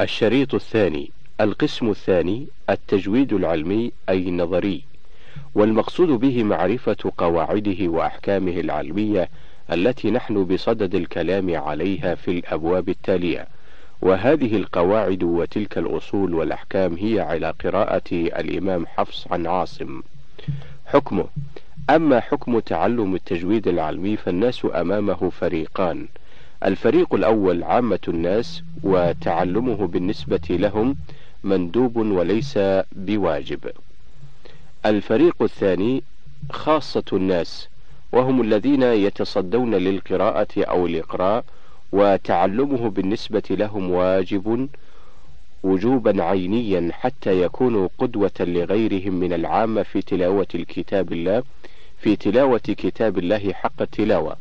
الشريط الثاني القسم الثاني التجويد العلمي أي النظري والمقصود به معرفة قواعده وأحكامه العلمية التي نحن بصدد الكلام عليها في الأبواب التالية. وهذه القواعد وتلك الأصول والأحكام هي على قراءة الإمام حفص عن عاصم. حكمه. أما حكم تعلم التجويد العلمي فالناس أمامه فريقان. الفريق الأول عامة الناس وتعلمه بالنسبة لهم مندوب وليس بواجب. الفريق الثاني خاصة الناس وهم الذين يتصدون للقراءة أو الإقراء وتعلمه بالنسبة لهم واجب وجوبا عينيا حتى يكونوا قدوة لغيرهم من العامة في تلاوة الكتاب الله في تلاوة كتاب الله حق التلاوة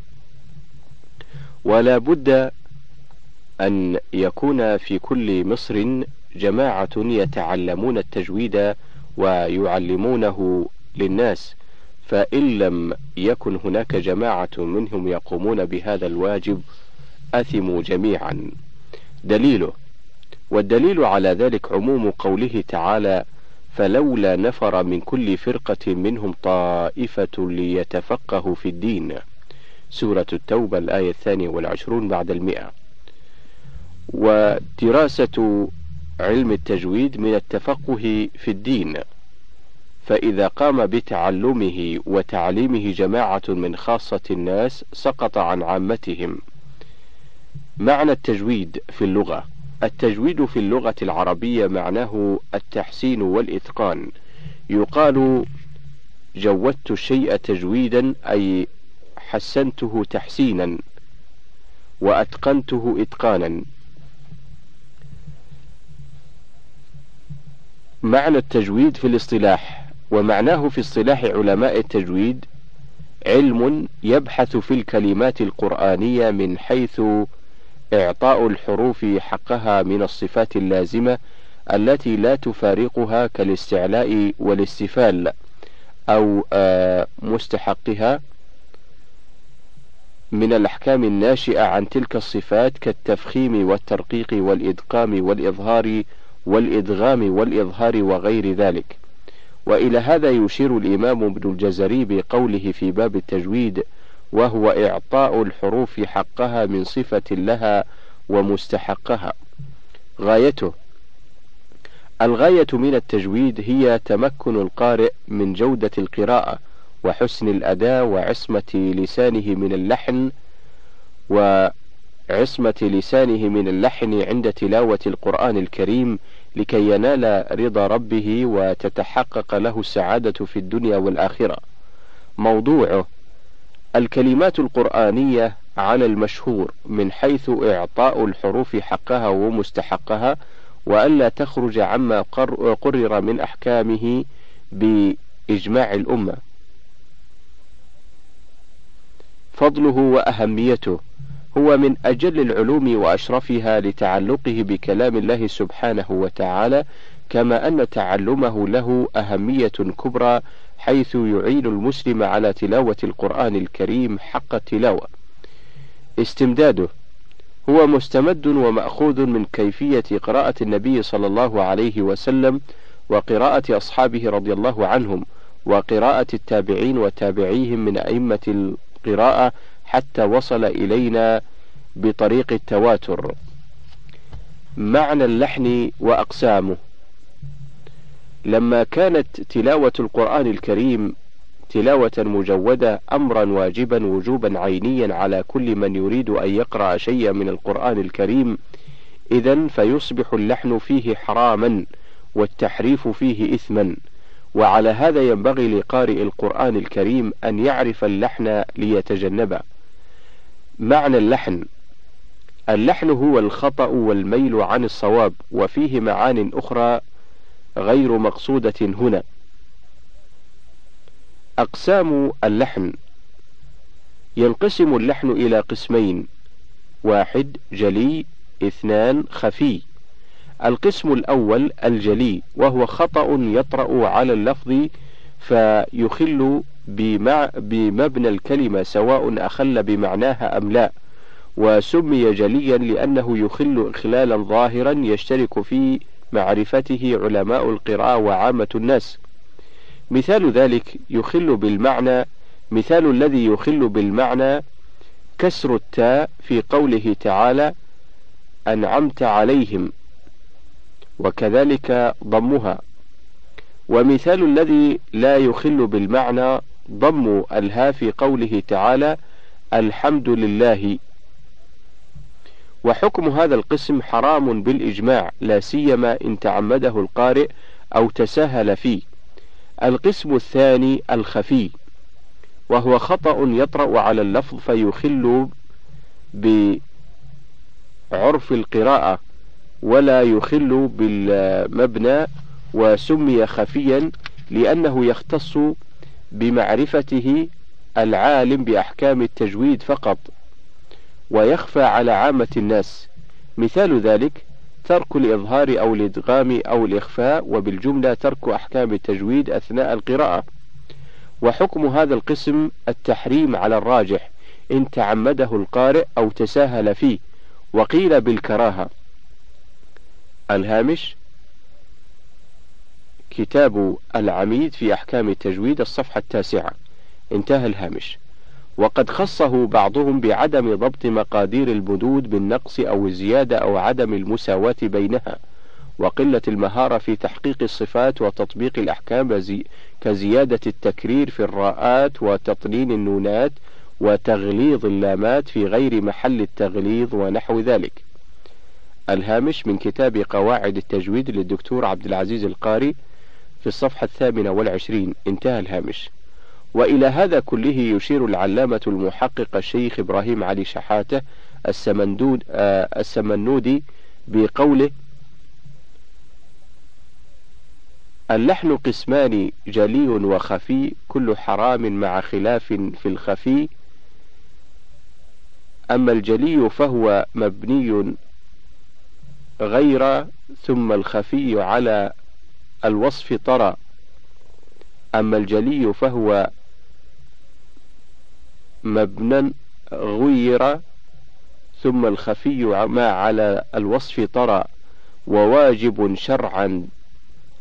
ولا بد أن يكون في كل مصر جماعة يتعلمون التجويد ويعلمونه للناس فإن لم يكن هناك جماعة منهم يقومون بهذا الواجب أثموا جميعا. دليله والدليل على ذلك عموم قوله تعالى فلولا نفر من كل فرقة منهم طائفة ليتفقهوا في الدين سورة التوبة الآية الثانية والعشرون بعد المئة. ودراسة علم التجويد من التفقه في الدين فإذا قام بتعلمه وتعليمه جماعة من خاصة الناس سقط عن عامتهم. معنى التجويد في اللغة. التجويد في اللغة العربية معناه التحسين والإتقان. يقال جودت الشيء تجويدا أي حسنته تحسينا وأتقنته إتقانا. معنى التجويد في الاصطلاح ومعناه في اصطلاح علماء التجويد علم يبحث في الكلمات القرآنية من حيث إعطاء الحروف حقها من الصفات اللازمة التي لا تفارقها كالاستعلاء والاستفال أو آه، مستحقها. من الأحكام الناشئة عن تلك الصفات كالتفخيم والترقيق والإدقام والإظهار والإدغام والإظهار وغير ذلك. وإلى هذا يشير الإمام ابن الجزري بقوله في باب التجويد وهو إعطاء الحروف حقها من صفة لها ومستحقها غايته الغاية من التجويد هي تمكن القارئ من جودة القراءة وحسن الأداء وعصمة لسانه من اللحن وعصمة لسانه من اللحن عند تلاوة القرآن الكريم لكي ينال رضا ربه وتتحقق له السعادة في الدنيا والآخرة. موضوعه الكلمات القرآنية على المشهور من حيث إعطاء الحروف حقها ومستحقها وألا تخرج عما قرر من أحكامه بإجماع الأمة. فضله وأهميته هو من أجل العلوم وأشرفها لتعلقه بكلام الله سبحانه وتعالى كما أن تعلمه له أهمية كبرى حيث يعين المسلم على تلاوة القرآن الكريم حق التلاوة. استمداده هو مستمد ومأخوذ من كيفية قراءة النبي صلى الله عليه وسلم وقراءة أصحابه رضي الله عنهم وقراءة التابعين وتابعيهم من أئمة القراءة حتى وصل إلينا بطريق التواتر. معنى اللحن وأقسامه لما كانت تلاوة القرآن الكريم تلاوة مجودة أمرا واجبا وجوبا عينيا على كل من يريد أن يقرأ شيئا من القرآن الكريم إذا فيصبح اللحن فيه حراما والتحريف فيه إثما وعلى هذا ينبغي لقارئ القرآن الكريم أن يعرف اللحن ليتجنبه. معنى اللحن اللحن هو الخطأ والميل عن الصواب وفيه معان أخرى غير مقصودة هنا. أقسام اللحن ينقسم اللحن إلى قسمين واحد جلي اثنان خفي القسم الأول الجلي وهو خطأ يطرأ على اللفظ فيخل بمع بمبنى الكلمة سواء أخل بمعناها أم لا وسمي جليا لأنه يخل إخلالا ظاهرا يشترك في معرفته علماء القراءة وعامة الناس. مثال ذلك يخل بالمعنى مثال الذي يخل بالمعنى كسر التاء في قوله تعالى أنعمت عليهم. وكذلك ضمها. ومثال الذي لا يخل بالمعنى ضم الها في قوله تعالى الحمد لله. وحكم هذا القسم حرام بالإجماع لا سيما إن تعمده القارئ أو تساهل فيه. القسم الثاني الخفي وهو خطأ يطرأ على اللفظ فيخل بعرف القراءة. ولا يخل بالمبنى وسمي خفيا لأنه يختص بمعرفته العالم بأحكام التجويد فقط ويخفى على عامة الناس. مثال ذلك ترك الإظهار أو الإدغام أو الإخفاء وبالجملة ترك أحكام التجويد أثناء القراءة. وحكم هذا القسم التحريم على الراجح إن تعمده القارئ أو تساهل فيه وقيل بالكراهة. الهامش كتاب العميد في أحكام التجويد الصفحة التاسعة. انتهى الهامش. وقد خصه بعضهم بعدم ضبط مقادير البدود بالنقص أو الزيادة أو عدم المساواة بينها وقلة المهارة في تحقيق الصفات وتطبيق الأحكام كزيادة التكرير في الراءات وتطنين النونات وتغليظ اللامات في غير محل التغليظ ونحو ذلك. الهامش من كتاب قواعد التجويد للدكتور عبد العزيز القاري في الصفحة الثامنة والعشرين. انتهى الهامش. وإلى هذا كله يشير العلامة المحقق الشيخ إبراهيم علي شحاتة السمندود آه السمنودي بقوله اللحن قسمان جلي وخفي كل حرام مع خلاف في الخفي. أما الجلي فهو مبني غير ثم الخفي على الوصف طرى. أما الجلي فهو مبنى غير ثم الخفي ما على الوصف طرى. وواجب شرعا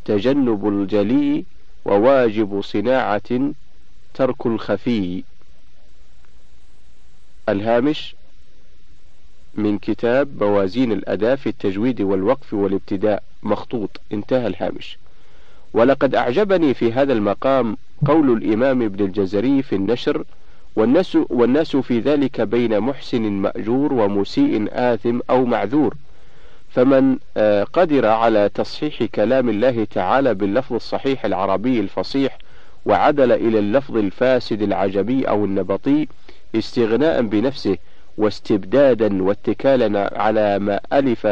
تجنب الجلي وواجب صناعة ترك الخفي. الهامش من كتاب بوازين الأداء في التجويد والوقف والابتداء. مخطوط. انتهى الهامش. ولقد أعجبني في هذا المقام قول الإمام ابن الجزري في النشر والناس, والناس في ذلك بين محسن مأجور ومسيء آثم أو معذور. فمن آه، قدر على تصحيح كلام الله تعالى باللفظ الصحيح العربي الفصيح وعدل إلى اللفظ الفاسد العجبي أو النبطي استغناء بنفسه واستبدادا واتكالا على ما ألف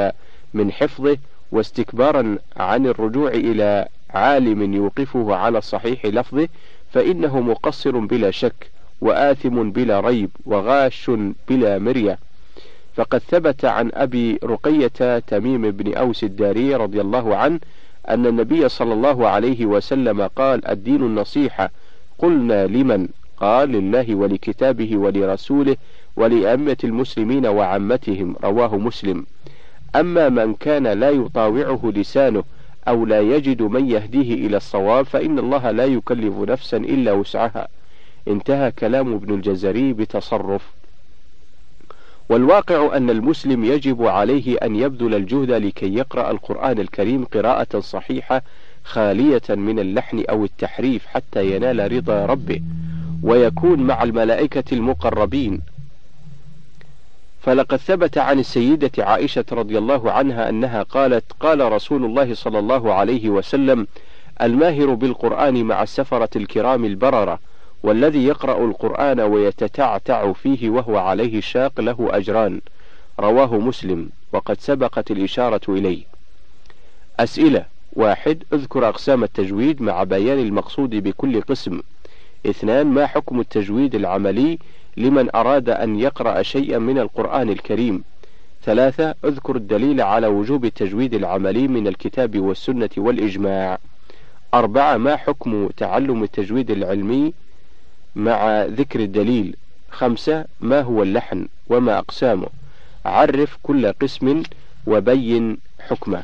من حفظه واستكبارا عن الرجوع إلى عالم يوقفه على صحيح لفظه فإنه مقصر بلا شك وآثم بلا ريب وغاش بلا مرية. فقد ثبت عن أبي رقية تميم بن أوس الداري رضي الله عنه أن النبي صلى الله عليه وسلم قال الدين النصيحة قلنا لمن؟ قال لله ولكتابه ولرسوله ولأئمة المسلمين وعمتهم رواه مسلم. أما من كان لا يطاوعه لسانه أو لا يجد من يهديه إلى الصواب فإن الله لا يكلف نفسا إلا وسعها. انتهى كلام ابن الجزري بتصرف. والواقع أن المسلم يجب عليه أن يبذل الجهد لكي يقرأ القرآن الكريم قراءة صحيحة خالية من اللحن أو التحريف حتى ينال رضا ربه ويكون مع الملائكة المقربين. فلقد ثبت عن السيدة عائشة رضي الله عنها أنها قالت قال رسول الله صلى الله عليه وسلم الماهر بالقرآن مع السفرة الكرام البررة والذي يقرأ القرآن ويتتعتع فيه وهو عليه شاق له أجران. رواه مسلم وقد سبقت الإشارة إليه. أسئلة واحد اذكر أقسام التجويد مع بيان المقصود بكل قسم. اثنان ما حكم التجويد العملي؟ لمن أراد أن يقرأ شيئا من القرآن الكريم. ثلاثة اذكر الدليل على وجوب التجويد العملي من الكتاب والسنة والإجماع. أربعة ما حكم تعلم التجويد العلمي مع ذكر الدليل؟ خمسة ما هو اللحن وما أقسامه؟ عرف كل قسم وبين حكمه.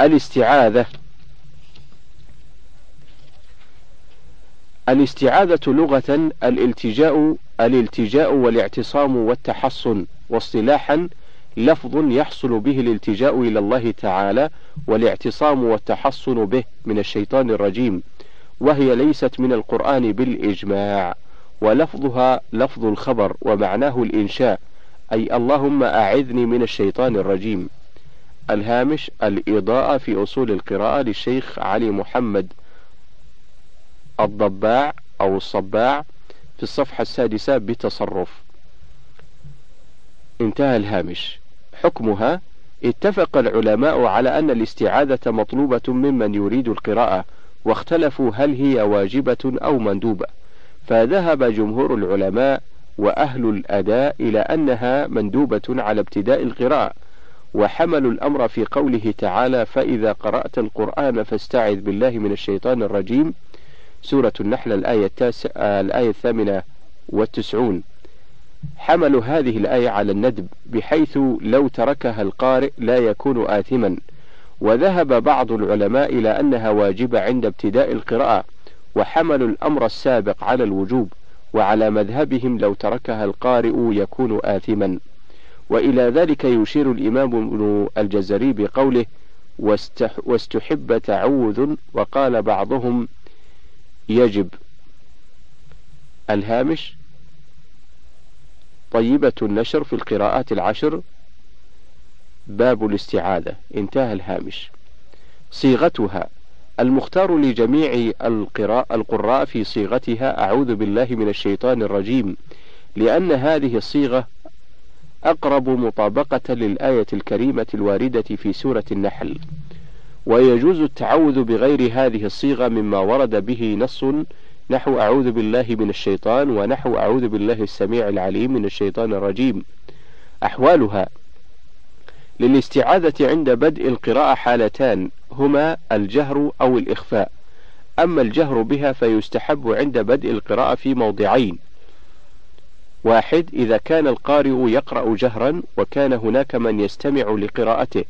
الاستعاذة. الاستعاذة لغة الالتجاء الالتجاء والاعتصام والتحصن واصطلاحا لفظ يحصل به الالتجاء إلى الله تعالى والاعتصام والتحصن به من الشيطان الرجيم وهي ليست من القرآن بالإجماع ولفظها لفظ الخبر ومعناه الإنشاء أي اللهم أعذني من الشيطان الرجيم. الهامش الإضاءة في أصول القراءة للشيخ علي محمد الضباع أو الصباع في الصفحة السادسة بتصرف. انتهى الهامش. حكمها اتفق العلماء على أن الاستعاذة مطلوبة ممن يريد القراءة واختلفوا هل هي واجبة أو مندوبة. فذهب جمهور العلماء وأهل الأداء إلى أنها مندوبة على ابتداء القراءة وحملوا الأمر في قوله تعالى فإذا قرأت القرآن فاستعذ بالله من الشيطان الرجيم. سورة النحل الآية, التاسع الآية الثامنة والتسعون. حملوا هذه الآية على الندب بحيث لو تركها القارئ لا يكون آثما. وذهب بعض العلماء إلى أنها واجبة عند ابتداء القراءة وحملوا الأمر السابق على الوجوب وعلى مذهبهم لو تركها القارئ يكون آثما. وإلى ذلك يشير الإمام ابن الجزري بقوله واستحب تعوذ وقال بعضهم يجب الهامش طيبة النشر في القراءات العشر باب الاستعاذة. انتهى الهامش. صيغتها المختار لجميع القراء القراء في صيغتها أعوذ بالله من الشيطان الرجيم لأن هذه الصيغة أقرب مطابقة للآية الكريمة الواردة في سورة النحل. ويجوز التعوذ بغير هذه الصيغة مما ورد به نص نحو أعوذ بالله من الشيطان ونحو أعوذ بالله السميع العليم من الشيطان الرجيم. أحوالها للاستعاذة عند بدء القراءة حالتان هما الجهر أو الإخفاء. أما الجهر بها فيستحب عند بدء القراءة في موضعين. واحد إذا كان القارئ يقرأ جهرا وكان هناك من يستمع لقراءته.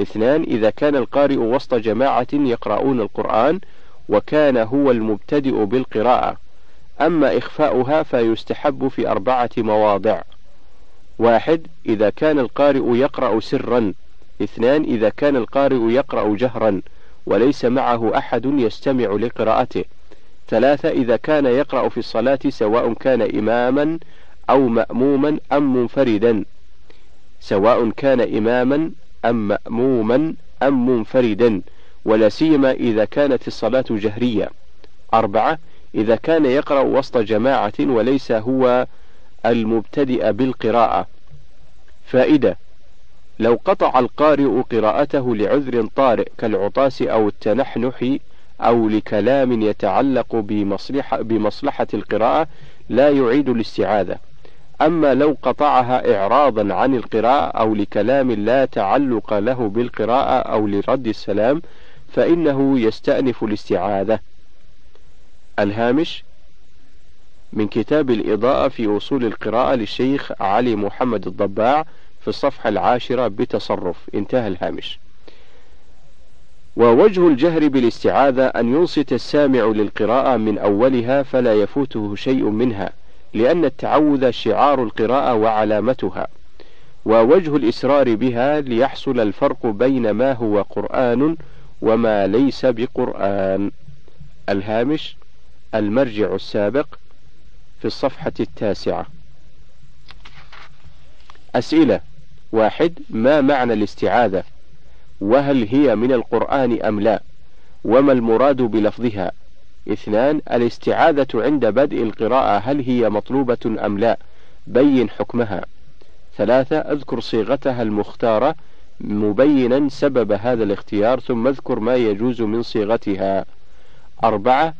اثنان إذا كان القارئ وسط جماعة يقرؤون القرآن وكان هو المبتدئ بالقراءة. أما إخفاؤها فيستحب في أربعة مواضع. واحد إذا كان القارئ يقرأ سرا. اثنان إذا كان القارئ يقرأ جهرا وليس معه أحد يستمع لقراءته. ثلاثة إذا كان يقرأ في الصلاة سواء كان إماما أو مأموما أم منفردا. سواء كان إماما أم مأموما أم منفردا ولا سيما إذا كانت الصلاة جهرية. أربعة إذا كان يقرأ وسط جماعة وليس هو المبتدئ بالقراءة. فائدة لو قطع القارئ قراءته لعذر طارئ كالعطاس أو التنحنح أو لكلام يتعلق بمصلحة, بمصلحة القراءة لا يعيد الاستعاذة. أما لو قطعها إعراضا عن القراءة أو لكلام لا تعلق له بالقراءة أو لرد السلام فإنه يستأنف الاستعاذة. الهامش من كتاب الإضاءة في أصول القراءة للشيخ علي محمد الضباع في الصفحة العاشرة بتصرف. انتهى الهامش. ووجه الجهر بالاستعاذة أن ينصت السامع للقراءة من أولها فلا يفوته شيء منها. لأن التعوذ شعار القراءة وعلامتها ووجه الإسرار بها ليحصل الفرق بين ما هو قرآن وما ليس بقرآن. الهامش المرجع السابق في الصفحة التاسعة. أسئلة واحد ما معنى الاستعاذة؟ وهل هي من القرآن أم لا؟ وما المراد بلفظها؟ اثنان الاستعاذة عند بدء القراءة هل هي مطلوبة أم لا؟ بين حكمها. ثلاثة اذكر صيغتها المختارة مبينا سبب هذا الاختيار ثم اذكر ما يجوز من صيغتها. أربعة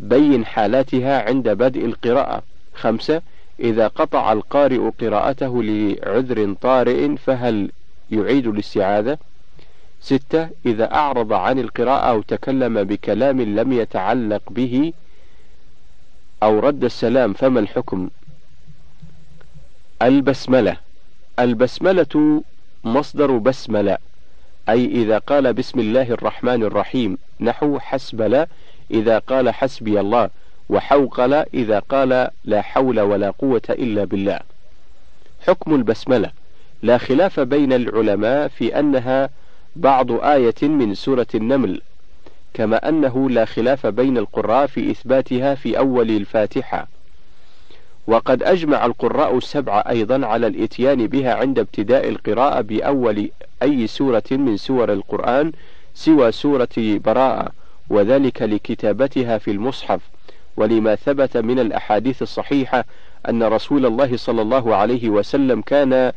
بين حالاتها عند بدء القراءة. خمسة إذا قطع القارئ قراءته لعذر طارئ فهل يعيد الاستعاذة؟ ستة إذا أعرض عن القراءة أو تكلم بكلام لم يتعلق به أو رد السلام فما الحكم؟ البسملة. البسملة مصدر بسملة أي إذا قال بسم الله الرحمن الرحيم نحو حسبل إذا قال حسبي الله وحوقل إذا قال لا حول ولا قوة إلا بالله. حكم البسملة. لا خلاف بين العلماء في أنها بعض آية من سورة النمل كما أنه لا خلاف بين القراء في إثباتها في أول الفاتحة. وقد أجمع القراء السبعة أيضا على الإتيان بها عند ابتداء القراءة بأول أي سورة من سور القرآن سوى سورة براءة وذلك لكتابتها في المصحف. ولما ثبت من الأحاديث الصحيحة أن رسول الله صلى الله عليه وسلم كان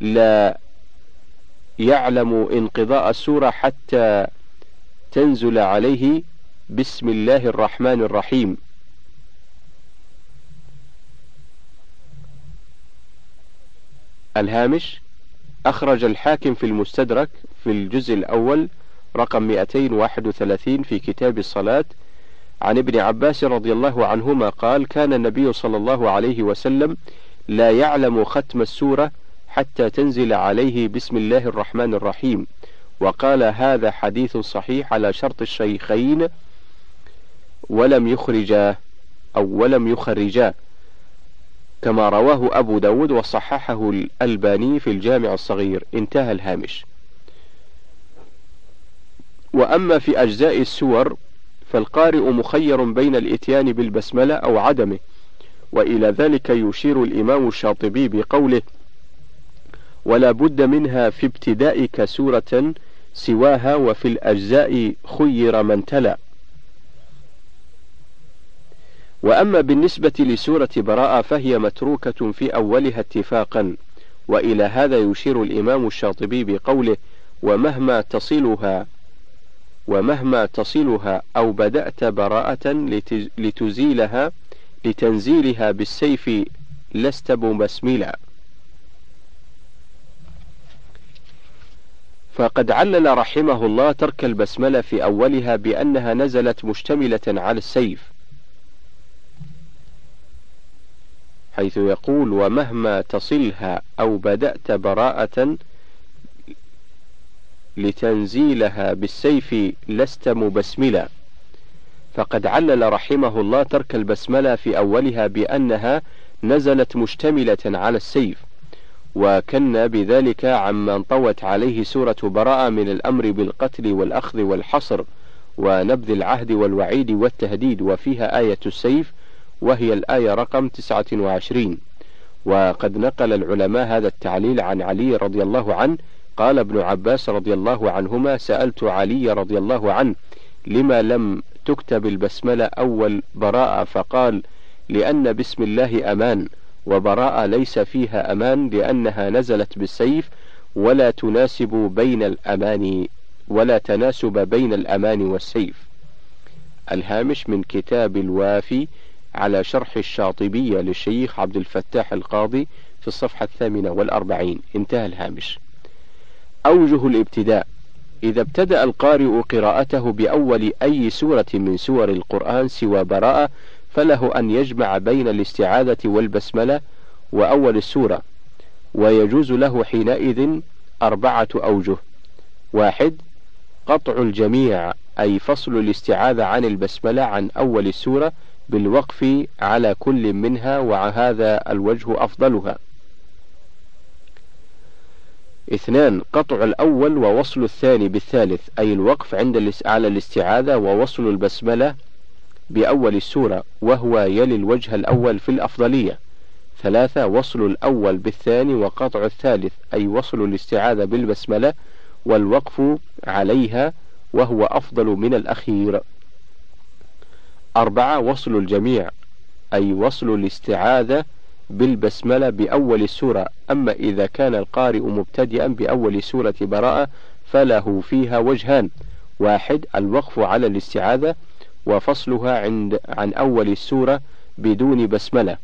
لا يعلم انقضاء السورة حتى تنزل عليه بسم الله الرحمن الرحيم. الهامش أخرج الحاكم في المستدرك في الجزء الأول رقم 231 في كتاب الصلاة عن ابن عباس رضي الله عنهما قال كان النبي صلى الله عليه وسلم لا يعلم ختم السورة حتى تنزل عليه بسم الله الرحمن الرحيم. وقال هذا حديث صحيح على شرط الشيخين ولم يخرجاه أو ولم يخرجاه كما رواه أبو داود وصححه الألباني في الجامع الصغير. انتهى الهامش. وأما في أجزاء السور فالقارئ مخير بين الإتيان بالبسملة أو عدمه وإلى ذلك يشير الإمام الشاطبي بقوله ولا بد منها في ابتدائك سورة سواها وفي الأجزاء خير من تلا. وأما بالنسبة لسورة براءة فهي متروكة في أولها اتفاقا وإلى هذا يشير الإمام الشاطبي بقوله ومهما تصلها ومهما تصلها أو بدأت براءة لتزيلها لتنزيلها بالسيف لست مبسملا فقد علل رحمه الله ترك البسملة في أولها بأنها نزلت مشتملة على السيف. حيث يقول ومهما تصلها أو بدأت براءة لتنزيلها بالسيف لست مبسملا فقد علل رحمه الله ترك البسملة في أولها بأنها نزلت مشتملة على السيف. وكنا بذلك عما انطوت عليه سورة براءة من الأمر بالقتل والأخذ والحصر ونبذ العهد والوعيد والتهديد وفيها آية السيف وهي الآية رقم 29 وقد نقل العلماء هذا التعليل عن علي رضي الله عنه. قال ابن عباس رضي الله عنهما سألت علي رضي الله عنه لما لم تكتب البسملة أول براءة؟ فقال لأن بسم الله أمان. وبراءة ليس فيها أمان لأنها نزلت بالسيف ولا تناسب بين الأمان ولا تناسب بين الأمان والسيف. الهامش من كتاب الوافي على شرح الشاطبية للشيخ عبد الفتاح القاضي في الصفحة الثامنة والأربعين. انتهى الهامش. أوجه الابتداء. إذا ابتدأ القارئ قراءته بأول أي سورة من سور القرآن سوى براءة فله أن يجمع بين الاستعاذة والبسملة وأول السورة ويجوز له حينئذ أربعة أوجه. واحد قطع الجميع أي فصل الاستعاذة عن البسملة عن أول السورة بالوقف على كل منها وهذا الوجه أفضلها. اثنان قطع الأول ووصل الثاني بالثالث أي الوقف عند على الاستعاذة ووصل البسملة بأول السورة وهو يلي الوجه الأول في الأفضلية. ثلاثة وصل الأول بالثاني وقطع الثالث أي وصل الاستعاذة بالبسملة والوقف عليها وهو أفضل من الأخير. أربعة وصل الجميع أي وصل الاستعاذة بالبسملة بأول السورة. أما إذا كان القارئ مبتدئا بأول سورة براءة فله فيها وجهان. واحد الوقف على الاستعاذة وفصلها عند عن أول السورة بدون بسملة.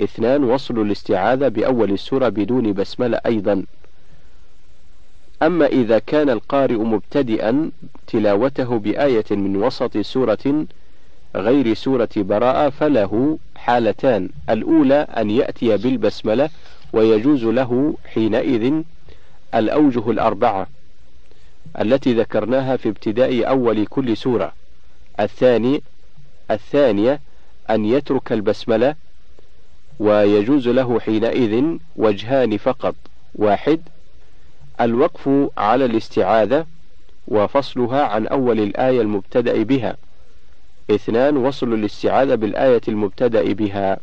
اثنان وصل الاستعاذة بأول السورة بدون بسملة أيضا. أما إذا كان القارئ مبتدئا تلاوته بآية من وسط سورة غير سورة براءة فله حالتان. الأولى أن يأتي بالبسملة ويجوز له حينئذ الأوجه الأربعة التي ذكرناها في ابتداء أول كل سورة. الثاني الثانية أن يترك البسملة ويجوز له حينئذ وجهان فقط. واحد الوقف على الاستعاذة وفصلها عن أول الآية المبتدأ بها. اثنان وصل الاستعاذة بالآية المبتدأ بها.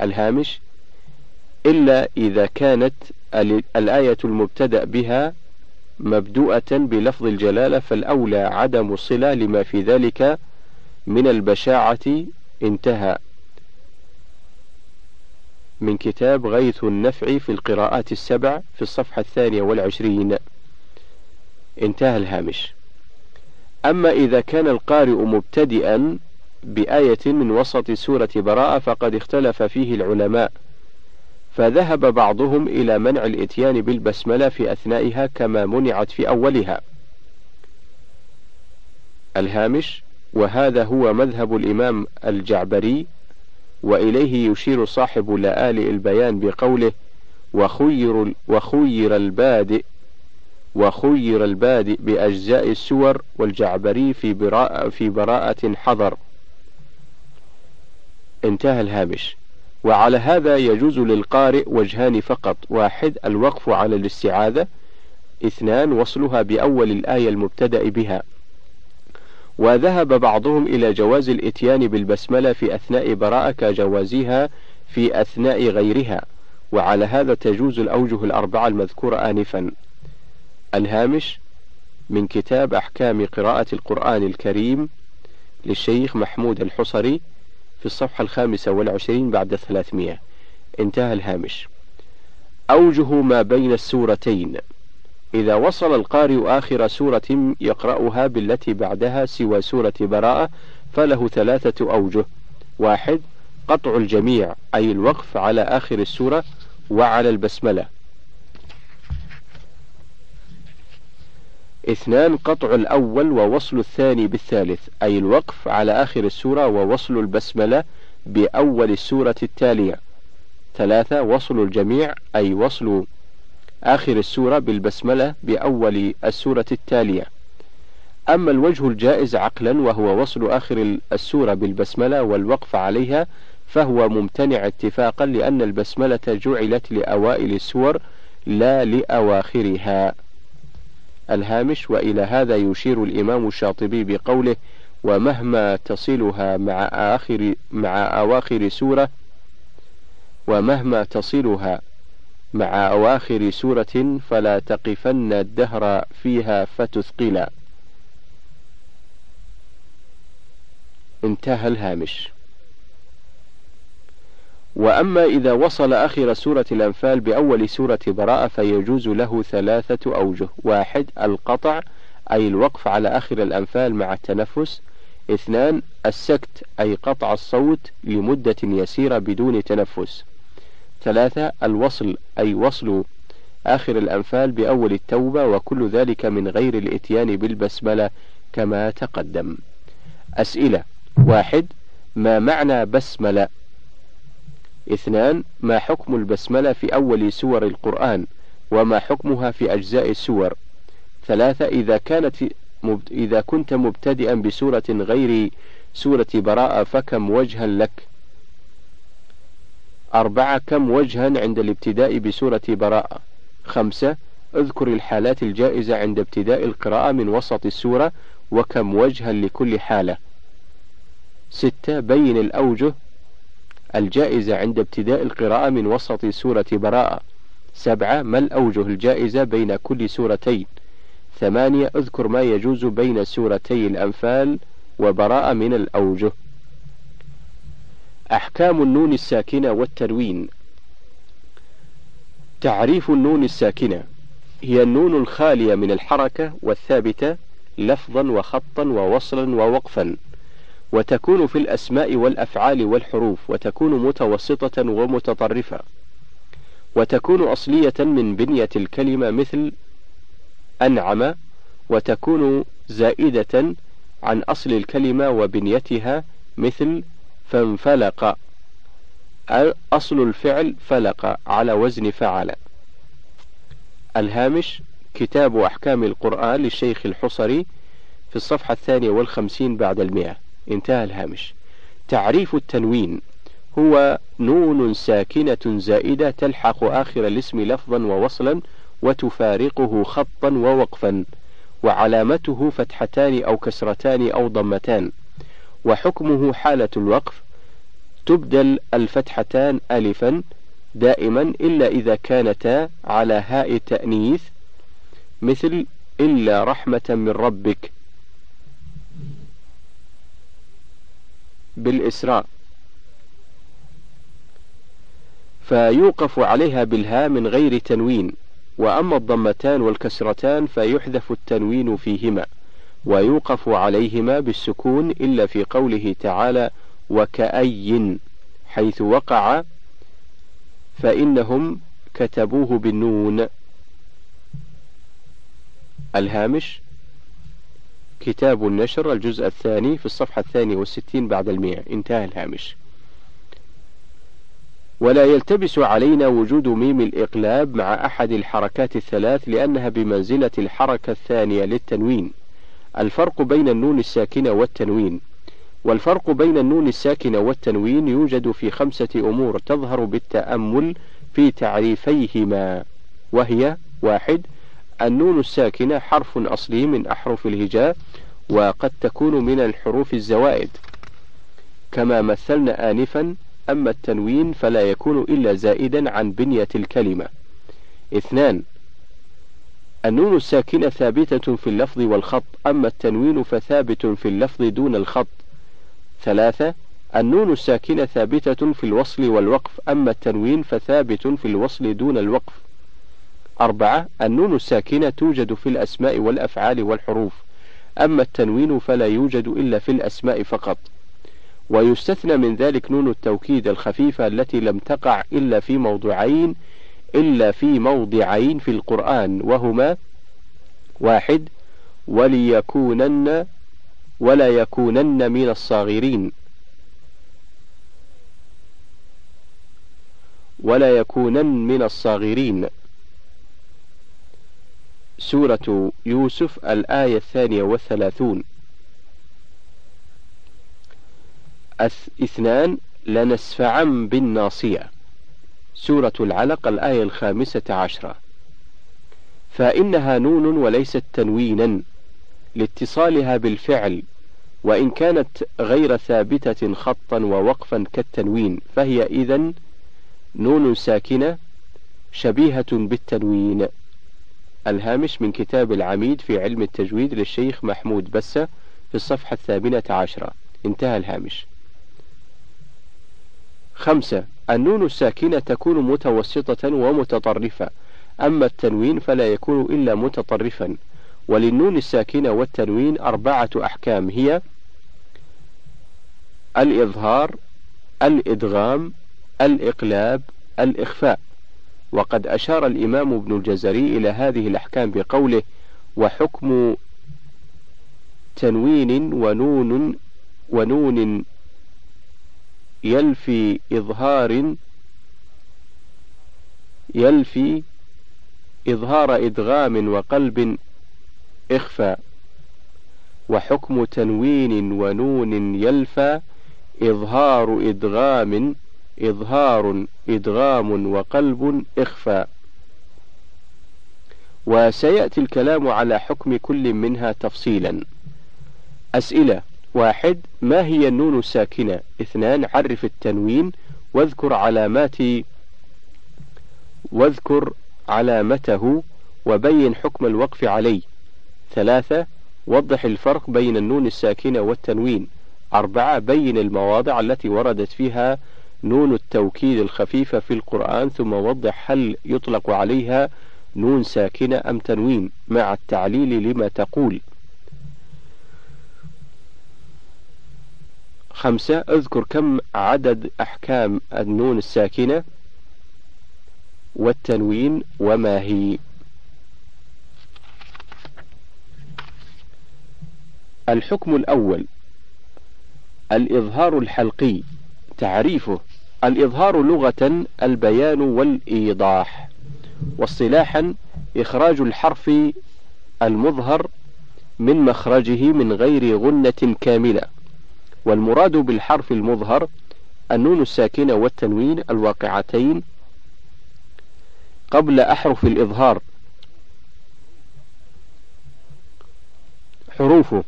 الهامش إلا إذا كانت الآية المبتدأ بها مبدوءة بلفظ الجلالة فالأولى عدم الصلة لما في ذلك من البشاعة انتهى. من كتاب غيث النفع في القراءات السبع في الصفحة الثانية والعشرين. انتهى الهامش. أما إذا كان القارئ مبتدئا بآية من وسط سورة براءة فقد اختلف فيه العلماء. فذهب بعضهم إلى منع الإتيان بالبسملة في أثنائها كما منعت في أولها. الهامش وهذا هو مذهب الإمام الجعبري وإليه يشير صاحب لآلئ البيان بقوله وخير, وخير البادئ وخير البادئ بأجزاء السور والجعبري في براءة, في براءة حضر. انتهى الهامش. وعلى هذا يجوز للقارئ وجهان فقط. واحد الوقف على الاستعاذة. اثنان وصلها بأول الآية المبتدأ بها. وذهب بعضهم إلى جواز الإتيان بالبسملة في أثناء براءة كجوازها في أثناء غيرها. وعلى هذا تجوز الأوجه الأربعة المذكورة آنفا. الهامش من كتاب أحكام قراءة القرآن الكريم للشيخ محمود الحصري في الصفحة الخامسة والعشرين بعد ثلاثمائة انتهى الهامش. أوجه ما بين السورتين. إذا وصل القارئ آخر سورة يقرأها بالتي بعدها سوى سورة براءة فله ثلاثة أوجه. واحد قطع الجميع أي الوقف على آخر السورة وعلى البسملة. اثنان قطع الأول ووصل الثاني بالثالث أي الوقف على آخر السورة ووصل البسملة بأول السورة التالية. ثلاثة وصل الجميع أي وصل آخر السورة بالبسملة بأول السورة التالية. أما الوجه الجائز عقلا وهو وصل آخر السورة بالبسملة والوقف عليها فهو ممتنع اتفاقا لأن البسملة جعلت لأوائل السور لا لأواخرها. الهامش وإلى هذا يشير الإمام الشاطبي بقوله ومهما تصلها مع آخر مع أواخر سورة ومهما تصلها مع أواخر سورة فلا تقفن الدهر فيها فتثقلا. انتهى الهامش. وأما إذا وصل آخر سورة الأنفال بأول سورة براءة فيجوز له ثلاثة أوجه. واحد القطع أي الوقف على آخر الأنفال مع التنفس. اثنان السكت أي قطع الصوت لمدة يسيرة بدون تنفس. ثلاثة الوصل أي وصل آخر الأنفال بأول التوبة وكل ذلك من غير الإتيان بالبسملة كما تقدم. أسئلة. واحد ما معنى بسملة؟ اثنان ما حكم البسملة في أول سور القرآن وما حكمها في أجزاء السور؟ ثلاثة إذا كانت إذا كنت مبتدئا بسورة غير سورة براءة فكم وجها لك؟ أربعة كم وجها عند الابتداء بسورة براءة؟ خمسة اذكر الحالات الجائزة عند ابتداء القراءة من وسط السورة وكم وجها لكل حالة؟ ستة بين الأوجه الجائزة عند ابتداء القراءة من وسط سورة براءة. سبعة ما الأوجه الجائزة بين كل سورتين؟ ثمانية اذكر ما يجوز بين سورتي الأنفال وبراءة من الأوجه. أحكام النون الساكنة والتنوين. تعريف النون الساكنة. هي النون الخالية من الحركة والثابتة لفظا وخطا ووصلا ووقفا. وتكون في الأسماء والأفعال والحروف وتكون متوسطة ومتطرفة. وتكون أصلية من بنية الكلمة مثل أنعم وتكون زائدة عن أصل الكلمة وبنيتها مثل فانفلق. أصل الفعل فلق على وزن فعل. الهامش كتاب أحكام القرآن للشيخ الحصري في الصفحة الثانية والخمسين بعد المئة. انتهى الهامش. تعريف التنوين. هو نون ساكنة زائدة تلحق آخر الاسم لفظا ووصلا وتفارقه خطا ووقفا وعلامته فتحتان أو كسرتان أو ضمتان. وحكمه حالة الوقف تبدل الفتحتان ألفا دائما إلا إذا كانتا على هاء التأنيث مثل إلا رحمة من ربك. بالإسراء. فيوقف عليها بالهاء من غير تنوين وأما الضمتان والكسرتان فيحذف التنوين فيهما ويوقف عليهما بالسكون إلا في قوله تعالى وكأي حيث وقع فإنهم كتبوه بالنون. الهامش كتاب النشر الجزء الثاني في الصفحة الثانية والستين بعد المئة. انتهى الهامش. ولا يلتبس علينا وجود ميم الإقلاب مع أحد الحركات الثلاث لأنها بمنزلة الحركة الثانية للتنوين. الفرق بين النون الساكنة والتنوين. والفرق بين النون الساكنة والتنوين يوجد في خمسة أمور تظهر بالتأمل في تعريفيهما. وهي واحد النون الساكنة حرف أصلي من أحرف الهجاء وقد تكون من الحروف الزوائد. كما مثلنا آنفا أما التنوين فلا يكون إلا زائدا عن بنية الكلمة. اثنان النون الساكنة ثابتة في اللفظ والخط أما التنوين فثابت في اللفظ دون الخط. ثلاثة النون الساكنة ثابتة في الوصل والوقف أما التنوين فثابت في الوصل دون الوقف. أربعة النون الساكنة توجد في الأسماء والأفعال والحروف أما التنوين فلا يوجد إلا في الأسماء فقط. ويستثنى من ذلك نون التوكيد الخفيفة التي لم تقع إلا في موضعين إلا في موضعين في القرآن وهما واحد وليكونن ولا يكونن من الصاغرين. ولا يكونن من الصاغرين. سورة يوسف الآية الثانية والثلاثون. اثنان لنسفعا بالناصية. سورة العلق الآية الخامسة عشرة. فإنها نون وليست تنوينا لاتصالها بالفعل وإن كانت غير ثابتة خطا ووقفا كالتنوين فهي إذا نون ساكنة شبيهة بالتنوين. الهامش من كتاب العميد في علم التجويد للشيخ محمود بسة في الصفحة الثامنة عشرة. انتهى الهامش. خمسة. النون الساكنة تكون متوسطة ومتطرفة. أما التنوين فلا يكون إلا متطرفا. وللنون الساكنة والتنوين أربعة أحكام. هي الإظهار الإدغام الإقلاب الإخفاء. وقد أشار الإمام ابن الجزري إلى هذه الأحكام بقوله وحكم تنوين ونون ونون يلفي إظهار يلفي إظهار إدغام وقلب إخفاء وحكم تنوين ونون يلفى إظهار إدغام إظهار إدغام وقلب إخفاء. وسيأتي الكلام على حكم كل منها تفصيلا. أسئلة واحد ما هي النون الساكنة؟ اثنان عرف التنوين. واذكر علامات واذكر علامته وبين حكم الوقف عليه. ثلاثة وضح الفرق بين النون الساكنة والتنوين. أربعة بين المواضع التي وردت فيها نون التوكيد الخفيفة في القرآن ثم وضح هل يطلق عليها نون ساكنة أم تنوين مع التعليل لما تقول. خمسة أذكر كم عدد أحكام النون الساكنة والتنوين وما هي. الحكم الأول الإظهار الحلقي تعريفه الإظهار لغة البيان والإيضاح واصطلاحا إخراج الحرف المظهر من مخرجه من غير غنة كاملة والمراد بالحرف المظهر النون الساكنة والتنوين الواقعتين قبل أحرف الإظهار حروفه.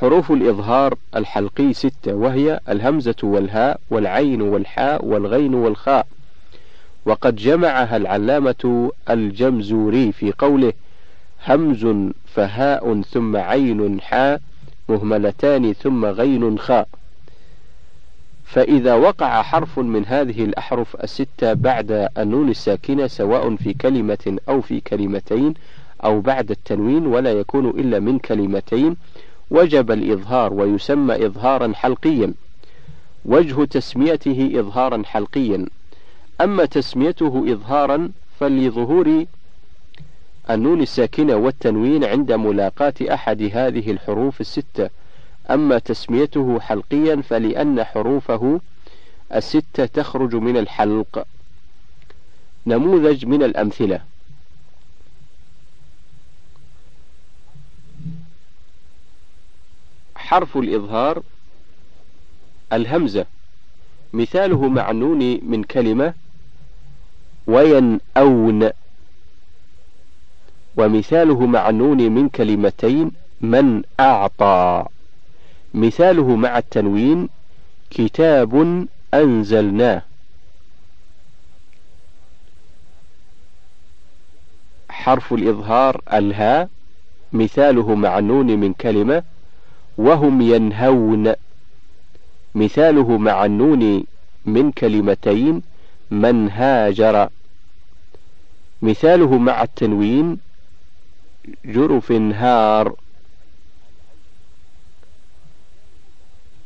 حروف الإظهار الحلقي ستة وهي الهمزة والهاء والعين والحاء والغين والخاء. وقد جمعها العلامة الجمزوري في قوله همز فهاء ثم عين حاء مهملتان ثم غين خاء. فإذا وقع حرف من هذه الأحرف الستة بعد النون الساكنة سواء في كلمة أو في كلمتين أو بعد التنوين ولا يكون إلا من كلمتين وجب الإظهار ويسمى إظهارا حلقيا وجه تسميته إظهارا حلقيا. أما تسميته إظهارا فلظهور النون الساكنة والتنوين عند ملاقاة أحد هذه الحروف الستة. أما تسميته حلقيا فلأن حروفه الستة تخرج من الحلق. نموذج من الأمثلة. حرف الإظهار الهمزة. مثاله مع النون من كلمة وينأون ومثاله مع النون من كلمتين من أعطى. مثاله مع التنوين كتاب أنزلناه. حرف الإظهار الهاء. مثاله مع النون من كلمة وهم ينهون. مثاله مع النون من كلمتين من هاجر. مثاله مع التنوين جرف هار.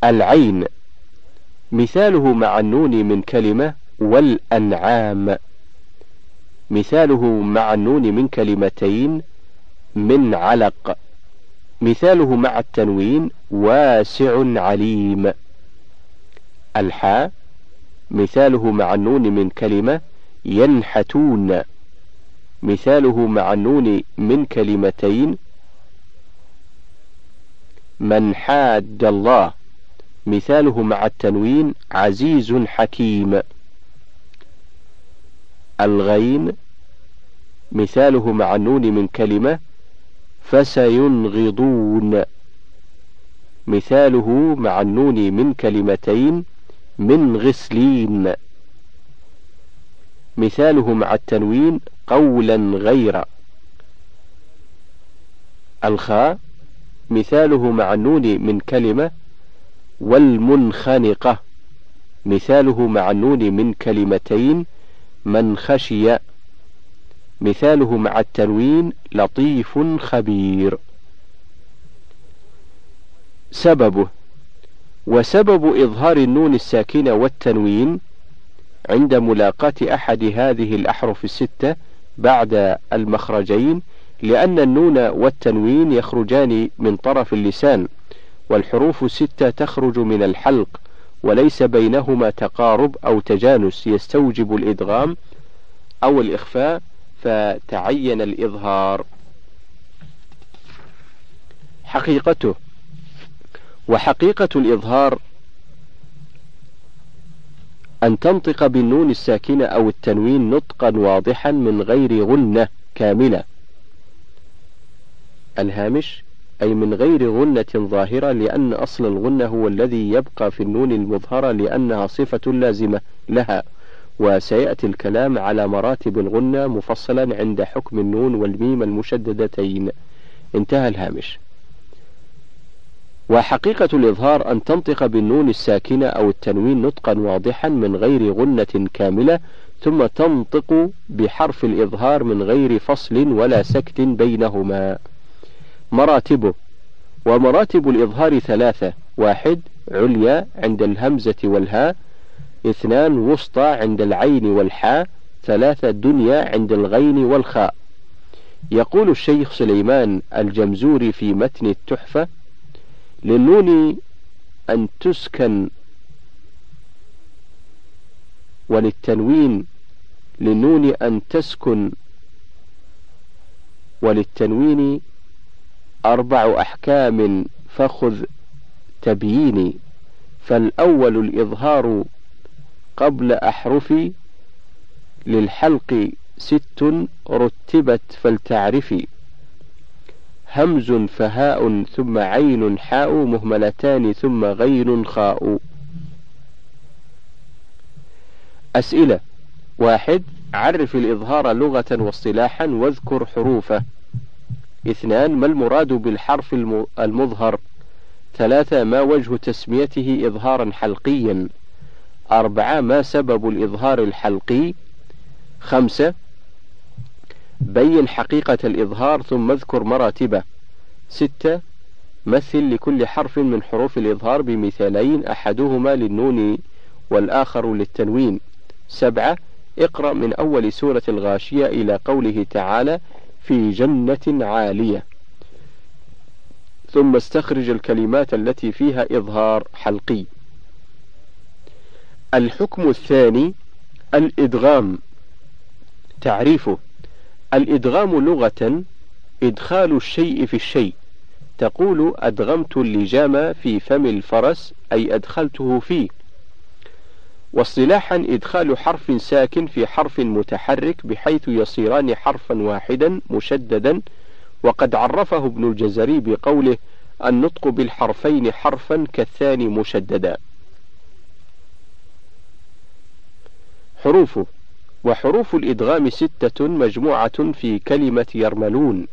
العين. مثاله مع النون من كلمة والأنعام. مثاله مع النون من كلمتين من علق. مثاله مع التنوين واسع عليم. الحاء مثاله مع النون من كلمة ينحتون. مثاله مع النون من كلمتين من حاد الله. مثاله مع التنوين عزيز حكيم. الغين مثاله مع النون من كلمة فسينغضون. مثاله مع النون من كلمتين من غسلين. مثاله مع التنوين قولا غير. الخاء مثاله مع النون من كلمة والمنخنقة. مثاله مع النون من كلمتين من خشي مثاله مع التنوين لطيف خبير. سببه وسبب إظهار النون الساكنة والتنوين عند ملاقاة أحد هذه الأحرف الستة بعد المخرجين لأن النون والتنوين يخرجان من طرف اللسان والحروف الستة تخرج من الحلق وليس بينهما تقارب أو تجانس يستوجب الإدغام أو الإخفاء فتعين الإظهار. حقيقته. وحقيقة الإظهار أن تنطق بالنون الساكنة أو التنوين نطقا واضحا من غير غنة كاملة. الهامش أي من غير غنة ظاهرة لأن أصل الغنة هو الذي يبقى في النون المظهرة لأنها صفة لازمة لها. وسيأتي الكلام على مراتب الغنة مفصلا عند حكم النون والميم المشددتين. انتهى الهامش. وحقيقة الإظهار أن تنطق بالنون الساكنة أو التنوين نطقا واضحا من غير غنة كاملة ثم تنطق بحرف الإظهار من غير فصل ولا سكت بينهما. مراتبه. ومراتب الإظهار ثلاثة. واحد عليا عند الهمزة والهاء. اثنان وسطى عند العين والحاء ثلاثة دنيا عند الغين والخاء. يقول الشيخ سليمان الجمزوري في متن التحفة للنون أن تسكن وللتنوين للنون أن تسكن وللتنوين أربع أحكام فخذ تبييني. فالأول الإظهار قبل أحرفي للحلق ست رتبت فلتعرفي همز فهاء ثم عين حاء مهملتان ثم غين خاء. أسئلة واحد عرف الإظهار لغة واصطلاحا واذكر حروفه. اثنان ما المراد بالحرف المظهر؟ ثلاثة ما وجه تسميته إظهارا حلقيا؟ أربعة ما سبب الإظهار الحلقي؟ خمسة بين حقيقة الإظهار ثم اذكر مراتبة. ستة مثل لكل حرف من حروف الإظهار بمثالين أحدهما للنون والآخر للتنوين. سبعة اقرأ من أول سورة الغاشية إلى قوله تعالى في جنة عالية ثم استخرج الكلمات التي فيها إظهار حلقي. الحكم الثاني الإدغام. تعريفه الإدغام لغة إدخال الشيء في الشيء. تقول أدغمت اللجام في فم الفرس أي أدخلته فيه. واصطلاحا إدخال حرف ساكن في حرف متحرك بحيث يصيران حرفا واحدا مشددا. وقد عرفه ابن الجزري بقوله النطق بالحرفين حرفا كالثاني مشددا. حروفه. وحروف الإدغام ستة مجموعة في كلمة يرملون.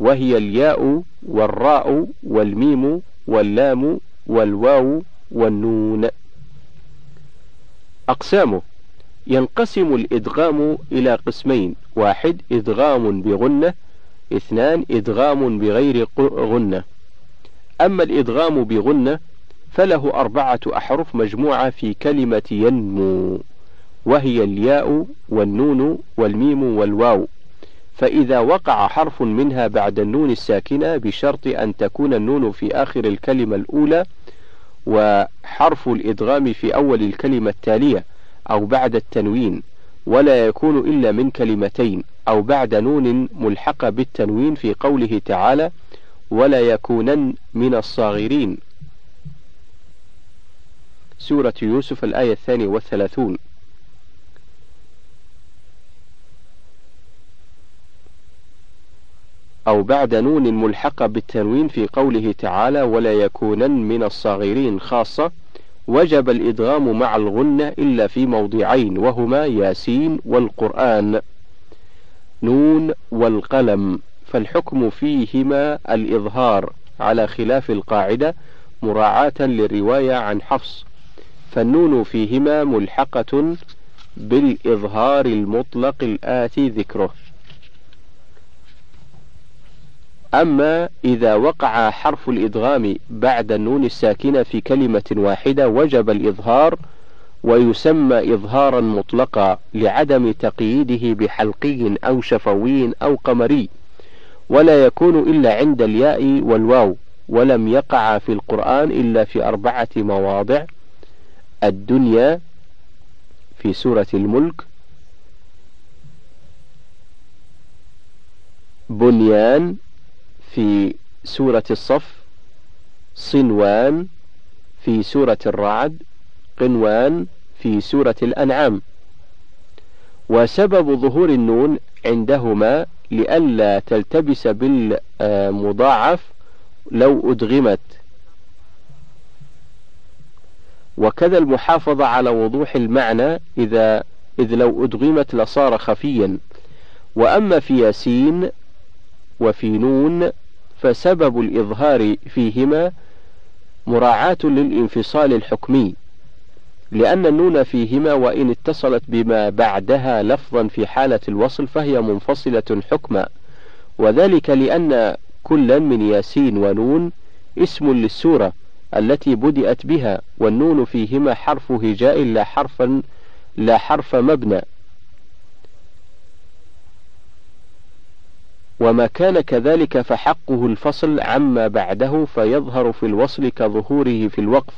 وهي الياء والراء والميم واللام والواو والنون. أقسامه. ينقسم الإدغام إلى قسمين. واحد إدغام بغنة. اثنان إدغام بغير غنة. أما الإدغام بغنة فله أربعة أحرف مجموعة في كلمة ينمو. وهي الياء والنون والميم والواو. فإذا وقع حرف منها بعد النون الساكنة بشرط أن تكون النون في آخر الكلمة الأولى وحرف الإدغام في أول الكلمة التالية أو بعد التنوين ولا يكون إلا من كلمتين أو بعد نون ملحقة بالتنوين في قوله تعالى ولا يكونن من الصاغرين سورة يوسف الآية الثانية والثلاثون. أو بعد نون ملحقة بالتنوين في قوله تعالى ولا يكونن من الصاغرين خاصة وجب الإدغام مع الغنة إلا في موضعين وهما ياسين والقرآن. نون والقلم. فالحكم فيهما الإظهار على خلاف القاعدة مراعاة للرواية عن حفص. فالنون فيهما ملحقة بالإظهار المطلق الآتي ذكره. أما إذا وقع حرف الإدغام بعد النون الساكنة في كلمة واحدة وجب الإظهار ويسمى إظهارا مطلقا لعدم تقييده بحلقي أو شفوي أو قمري ولا يكون إلا عند الياء والواو ولم يقع في القرآن إلا في أربعة مواضع الدنيا في سورة الملك بنيان في سورة الصف صنوان في سورة الرعد قنوان في سورة الأنعام. وسبب ظهور النون عندهما لئلا تلتبس بالمضاعف لو أدغمت. وكذا المحافظة على وضوح المعنى إذا إذ لو أدغمت لصار خفيا. وأما في ياسين وفي نون فسبب الإظهار فيهما مراعاة للانفصال الحكمي لأن النون فيهما وإن اتصلت بما بعدها لفظا في حالة الوصل فهي منفصلة حكما وذلك لأن كلا من ياسين ونون اسم للسورة التي بدأت بها والنون فيهما حرف هجاء لا حرفا لا حرف مبنى. وما كان كذلك فحقه الفصل عما بعده فيظهر في الوصل كظهوره في الوقف.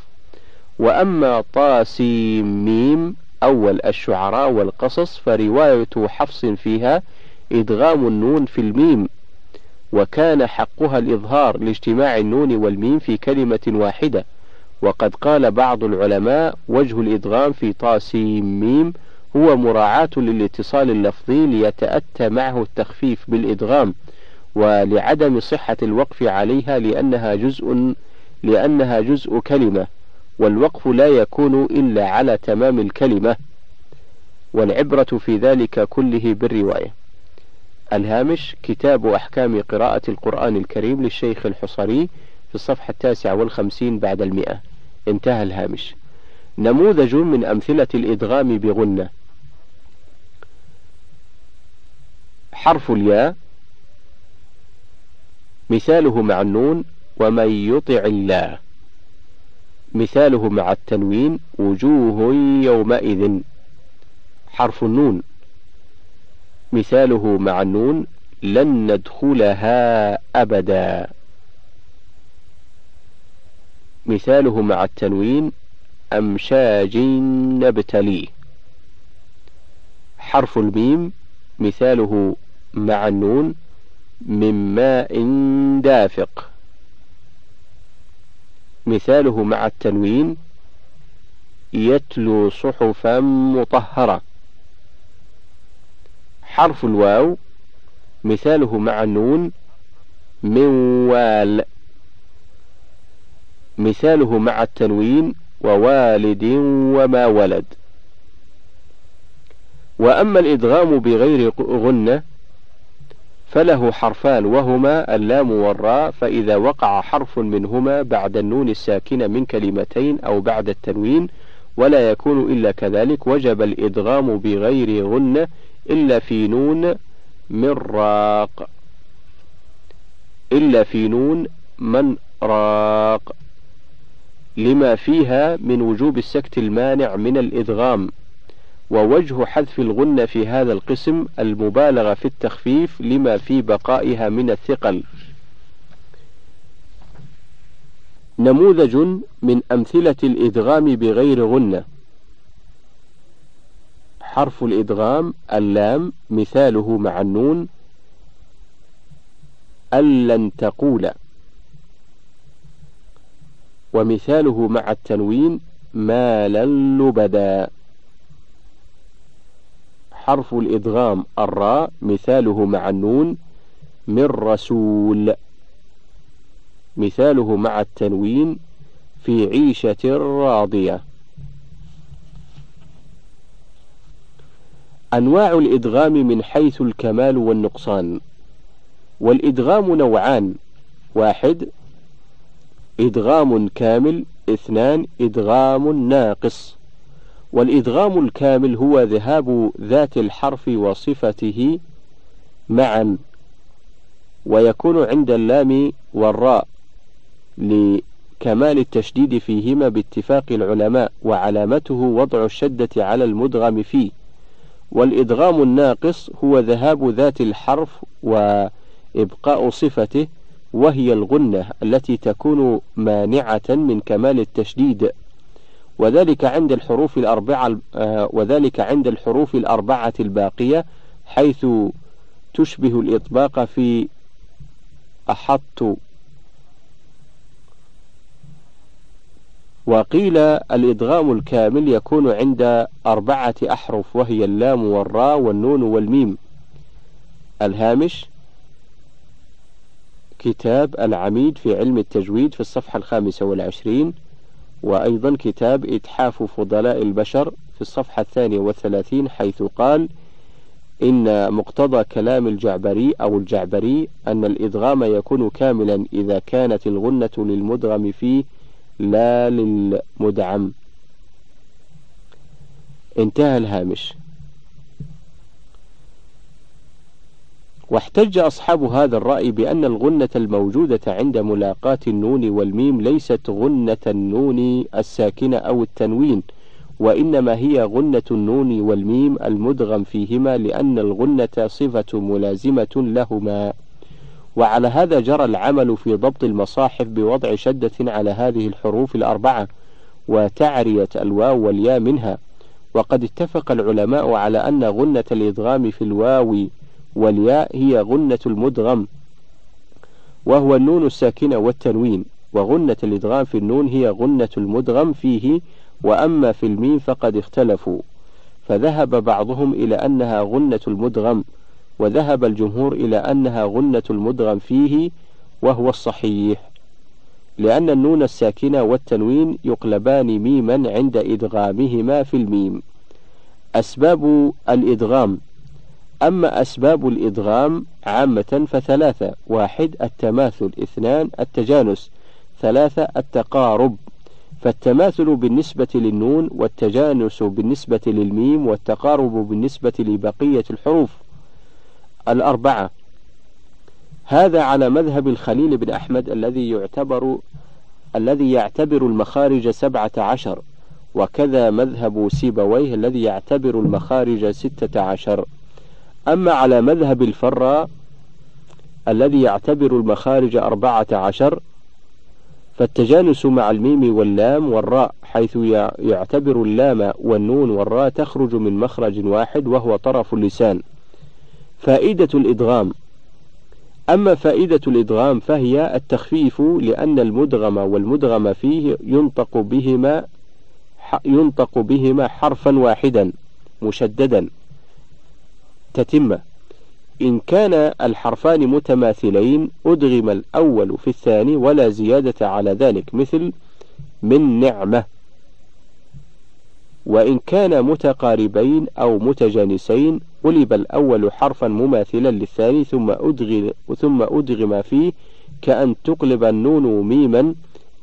وأما طاسيم ميم أول الشعراء والقصص فرواية حفص فيها إدغام النون في الميم وكان حقها الإظهار لاجتماع النون والميم في كلمة واحدة. وقد قال بعض العلماء وجه الإدغام في طاسيم ميم هو مراعاة للاتصال اللفظي ليتأتى معه التخفيف بالإدغام ولعدم صحة الوقف عليها لأنها جزء لأنها جزء كلمة والوقف لا يكون إلا على تمام الكلمة والعبرة في ذلك كله بالرواية. الهامش كتاب أحكام قراءة القرآن الكريم للشيخ الحصري في الصفحة التاسعة والخمسين بعد المئة. انتهى الهامش. نموذج من أمثلة الإدغام بغنة. حرف الياء مثاله مع النون ومن يطع الله. مثاله مع التنوين وجوه يومئذ حرف النون. مثاله مع النون لن ندخلها أبدا. مثاله مع التنوين أمشاج نبتليه. حرف الميم مثاله مع النون من ماء دافق. مثاله مع التنوين يتلو صحفا مطهرة. حرف الواو مثاله مع النون من وال. مثاله مع التنوين ووالد وما ولد. وأما الإدغام بغير غنة فله حرفان وهما اللام والراء فإذا وقع حرف منهما بعد النون الساكنة من كلمتين أو بعد التنوين ولا يكون إلا كذلك وجب الإدغام بغير غنة إلا في نون من راق إلا في نون من راق لما فيها من وجوب السكت المانع من الإدغام. ووجه حذف الغنة في هذا القسم المبالغة في التخفيف لما في بقائها من الثقل. نموذج من أمثلة الإدغام بغير غنة حرف الإدغام اللام مثاله مع النون. ألن تقول. ومثاله مع التنوين مالا لبدا. حرف الإدغام الراء مثاله مع النون من رسول. مثاله مع التنوين في عيشة راضية. أنواع الإدغام من حيث الكمال والنقصان. والإدغام نوعان. واحد إدغام كامل. اثنان إدغام ناقص. والإدغام الكامل هو ذهاب ذات الحرف وصفته معا ويكون عند اللام والراء لكمال التشديد فيهما باتفاق العلماء وعلامته وضع الشدة على المدغم فيه. والإدغام الناقص هو ذهاب ذات الحرف وإبقاء صفته وهي الغنة التي تكون مانعة من كمال التشديد. وذلك عند الحروف الأربعة آه، وذلك عند الحروف الأربعة الباقية حيث تشبه الإطباق في أحط وقيل الإدغام الكامل يكون عند أربعة أحرف وهي اللام والراء والنون والميم. الهامش كتاب العميد في علم التجويد في الصفحة الخامسة والعشرين. وأيضا كتاب إتحاف فضلاء البشر في الصفحة الثانية والثلاثين حيث قال إن مقتضى كلام الجعبري أو الجعبري أن الإدغام يكون كاملا إذا كانت الغنة للمدغم فيه لا للمدعم. انتهى الهامش. واحتج أصحاب هذا الرأي بأن الغنة الموجودة عند ملاقاة النون والميم ليست غنة النون الساكنة أو التنوين وإنما هي غنة النون والميم المدغم فيهما لأن الغنة صفة ملازمة لهما. وعلى هذا جرى العمل في ضبط المصاحف بوضع شدة على هذه الحروف الأربعة وتعرية الواو والياء منها. وقد اتفق العلماء على أن غنة الإدغام في الواو والياء هي غنة المدغم وهو النون الساكنة والتنوين وغنة الإدغام في النون هي غنة المدغم فيه وأما في الميم فقد اختلفوا. فذهب بعضهم إلى أنها غنة المدغم وذهب الجمهور إلى أنها غنة المدغم فيه وهو الصحيح لأن النون الساكنة والتنوين يقلبان ميما عند إدغامهما في الميم. أسباب الإدغام أما أسباب الإدغام عامة فثلاثة. واحد التماثل. اثنان التجانس. ثلاثة التقارب. فالتماثل بالنسبة للنون والتجانس بالنسبة للميم والتقارب بالنسبة لبقية الحروف. الأربعة هذا على مذهب الخليل بن أحمد الذي يعتبر الذي يعتبر المخارج سبعة عشر. وكذا مذهب سيبويه الذي يعتبر المخارج ستة عشر. أما على مذهب الفراء الذي يعتبر المخارج أربعة عشر فالتجانس مع الميم واللام والراء حيث يعتبر اللام والنون والراء تخرج من مخرج واحد وهو طرف اللسان. فائدة الإدغام. أما فائدة الإدغام فهي التخفيف لأن المدغم والمدغم فيه ينطق بهما ينطق بهما حرفا واحدا مشددا. تتمة إن كان الحرفان متماثلين أدغم الأول في الثاني ولا زيادة على ذلك مثل من نعمة. وإن كان متقاربين أو متجانسين قلب الأول حرفا مماثلا للثاني ثم أدغم ثم أدغم فيه كأن تقلب النون ميما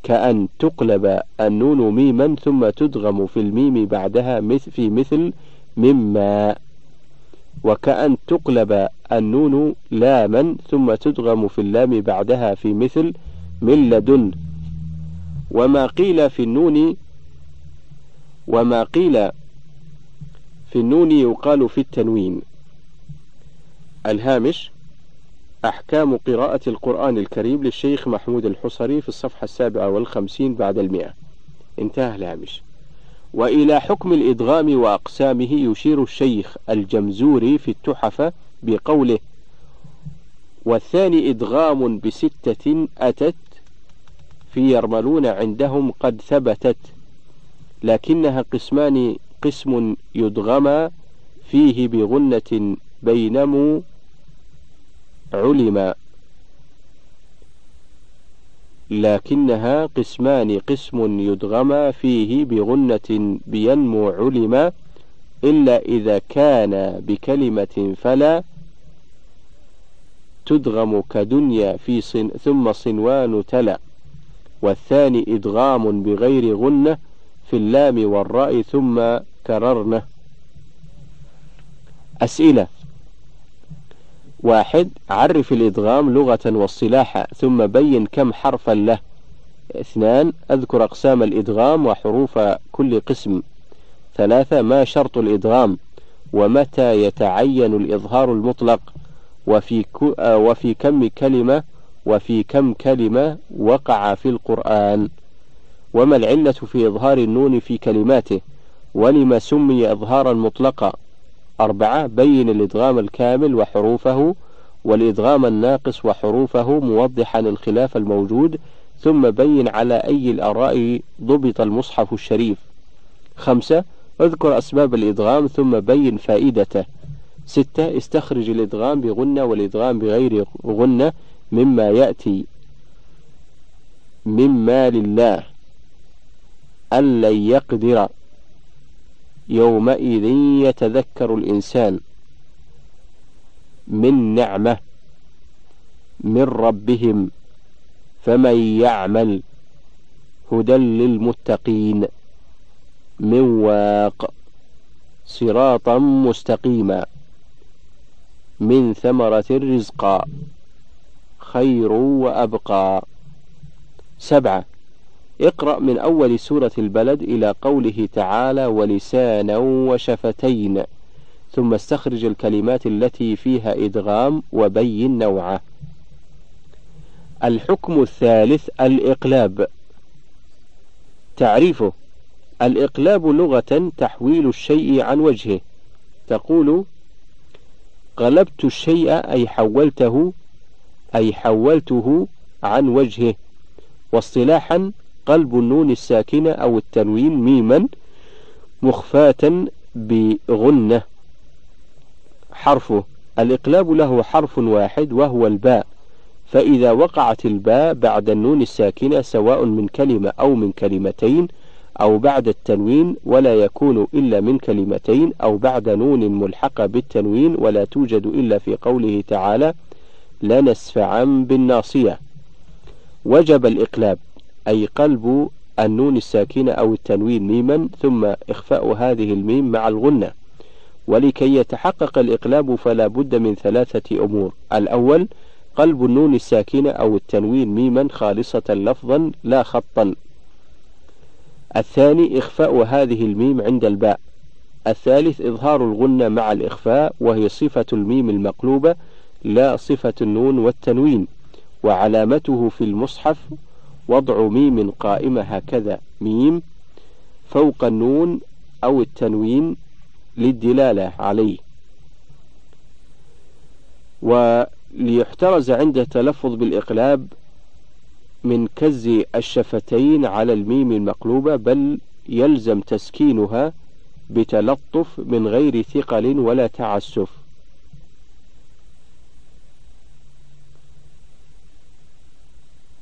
كأن تقلب النون ميما ثم تدغم في الميم بعدها مثل في مثل مما. وكأن تقلب النون لاما ثم تدغم في اللام بعدها في مثل من لدن. وما قيل في النون وما قيل في النون يقال في التنوين. الهامش أحكام قراءة القرآن الكريم للشيخ محمود الحصري في الصفحة السابعة والخمسين بعد المئة. انتهى الهامش. وإلى حكم الإدغام وأقسامه يشير الشيخ الجمزوري في التحفة بقوله والثاني إدغام بستة أتت في يرملون عندهم قد ثبتت لكنها قسمان قسم يدغم فيه بغنة بينم علم لكنها قسمان قسم يدغم فيه بغنة بينمو علم إلا إذا كان بكلمة فلا تدغم كدنيا في صن ثم صنوان تلا. والثاني إدغام بغير غنة في اللام والراء ثم كررنة. أسئلة. واحد عرف الإدغام لغة واصطلاحا ثم بين كم حرفا له. اثنان أذكر أقسام الإدغام وحروف كل قسم. ثلاثة ما شرط الإدغام؟ ومتى يتعين الإظهار المطلق؟ وفي, وفي كم كلمة؟ وفي كم كلمة وقع في القرآن؟ وما العلة في إظهار النون في كلماته؟ ولما سمي إظهارا مطلقا؟ أربعة بين الإدغام الكامل وحروفه والإدغام الناقص وحروفه موضحا الخلاف الموجود ثم بين على أي الآراء ضبط المصحف الشريف. خمسة اذكر أسباب الإدغام ثم بين فائدته. ستة استخرج الإدغام بغنة والإدغام بغير غنة مما يأتي مما لله أن لن يقدر. يومئذ يتذكر الإنسان من نعمة من ربهم فمن يعمل هدى للمتقين من واق صراطا مستقيما من ثمرة رزقا خير وأبقى. سبعة اقرأ من أول سورة البلد إلى قوله تعالى ولسانا وشفتين ثم استخرج الكلمات التي فيها إدغام وبين نوعه. الحكم الثالث الإقلاب. تعريفه الإقلاب لغة تحويل الشيء عن وجهه. تقول قلبت الشيء أي حولته أي حولته عن وجهه واصطلاحا قلب النون الساكنة أو التنوين ميما مخفاة بغنة. حرفه. الإقلاب له حرف واحد وهو الباء. فإذا وقعت الباء بعد النون الساكنة سواء من كلمة أو من كلمتين أو بعد التنوين ولا يكون إلا من كلمتين أو بعد نون ملحقة بالتنوين ولا توجد إلا في قوله تعالى لنسفعا بالناصية. وجب الإقلاب. أي قلب النون الساكنة أو التنوين ميما ثم إخفاء هذه الميم مع الغنة. ولكي يتحقق الإقلاب فلا بد من ثلاثة أمور. الأول قلب النون الساكنة أو التنوين ميما خالصة لفظا لا خطا. الثاني إخفاء هذه الميم عند الباء. الثالث إظهار الغنة مع الإخفاء وهي صفة الميم المقلوبة لا صفة النون والتنوين. وعلامته في المصحف وضع ميم قائمة هكذا. ميم فوق النون أو التنوين للدلالة عليه. وليحترز عند التلفظ بالإقلاب من كز الشفتين على الميم المقلوبة بل يلزم تسكينها بتلطف من غير ثقل ولا تعسف.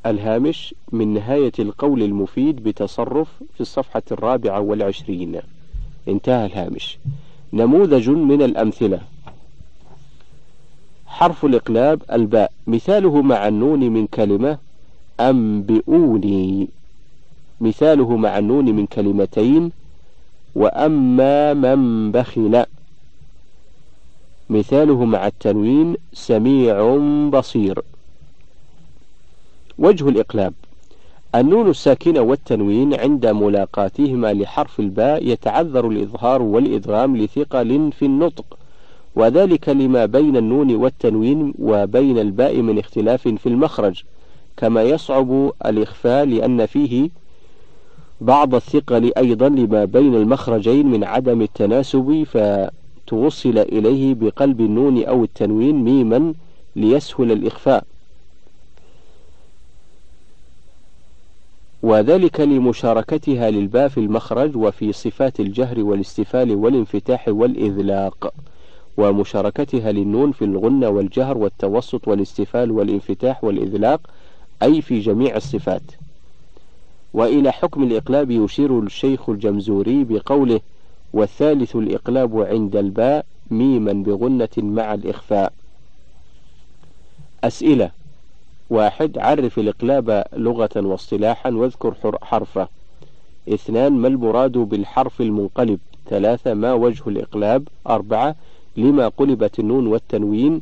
الهامش من نهاية القول المفيد بتصرف في الصفحة الرابعة والعشرين. انتهى الهامش. نموذج من الأمثلة. حرف الإقلاب الباء. مثاله مع النون من كلمة أنبئوني. مثاله مع النون من كلمتين وأما من بخل. مثاله مع التنوين سميع بصير. وجه الإقلاب. النون الساكنة والتنوين عند ملاقاتهما لحرف الباء يتعذر الإظهار والإدغام لثقل في النطق وذلك لما بين النون والتنوين وبين الباء من اختلاف في المخرج كما يصعب الإخفاء لأن فيه بعض الثقل أيضا لما بين المخرجين من عدم التناسب فتوصل إليه بقلب النون أو التنوين ميما ليسهل الإخفاء. وذلك لمشاركتها للباء في المخرج وفي صفات الجهر والاستفال والانفتاح والإذلاق ومشاركتها للنون في الغنة والجهر والتوسط والاستفال والانفتاح والإذلاق أي في جميع الصفات. وإلى حكم الإقلاب يشير الشيخ الجمزوري بقوله والثالث الإقلاب عند الباء ميما بغنة مع الإخفاء أسئلة واحد عرف الإقلاب لغة واصطلاحا واذكر حرفه. اثنان ما المراد بالحرف المنقلب؟ ثلاثة ما وجه الإقلاب؟ أربعة لما قلبت النون والتنوين؟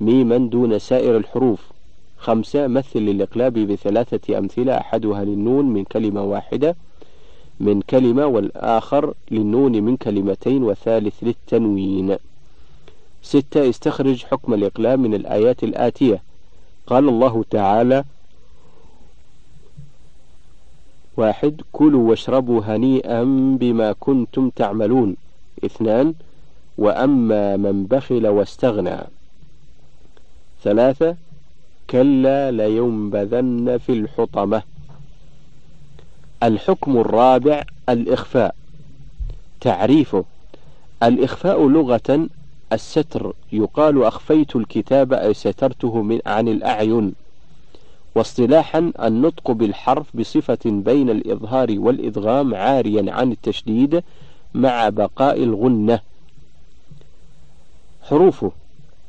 ميما دون سائر الحروف. خمسة مثل للإقلاب بثلاثة أمثلة أحدها للنون من كلمة واحدة من كلمة والآخر للنون من كلمتين والثالث للتنوين. ستة استخرج حكم الإقلاب من الآيات الآتية. قال الله تعالى واحد كلوا واشربوا هنيئا بما كنتم تعملون. اثنان وأما من بخل واستغنى. ثلاثة كلا لينبذن في الحطمة. الحكم الرابع الإخفاء. تعريفه الإخفاء لغة الستر يقال أخفيت الكتاب أي سترته من عن الأعين. واصطلاحا النطق بالحرف بصفة بين الإظهار والإدغام عاريا عن التشديد مع بقاء الغنة. حروفه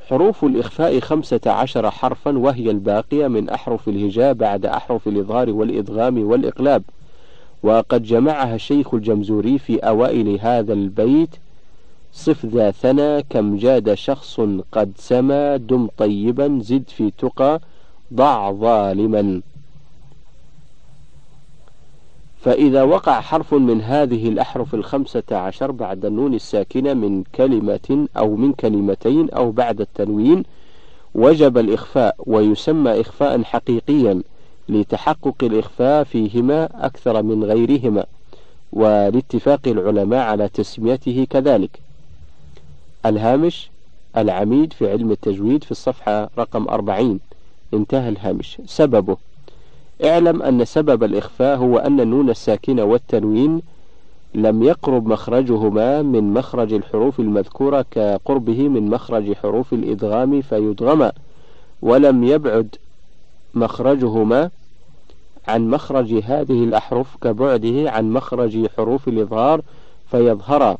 حروف الإخفاء خمسة عشر حرفا وهي الباقية من أحرف الهجاء بعد أحرف الإظهار والإدغام والإقلاب. وقد جمعها الشيخ الجمزوري في أوائل هذا البيت صف ذا ثنى كم جاد شخص قد سما دم طيبا زد في تقى ضع ظالما. فإذا وقع حرف من هذه الأحرف الخمسة عشر بعد النون الساكنة من كلمة أو من كلمتين أو بعد التنوين وجب الإخفاء ويسمى إخفاء حقيقيا لتحقق الإخفاء فيهما أكثر من غيرهما ولاتفاق العلماء على تسميته كذلك. الهامش العميد في علم التجويد في الصفحة رقم أربعين. انتهى الهامش. سببه. اعلم أن سبب الإخفاء هو أن النون الساكنة والتنوين لم يقرب مخرجهما من مخرج الحروف المذكورة كقربه من مخرج حروف الإدغام فيدغم ولم يبعد مخرجهما عن مخرج هذه الأحرف كبعده عن مخرج حروف الإظهار فيظهر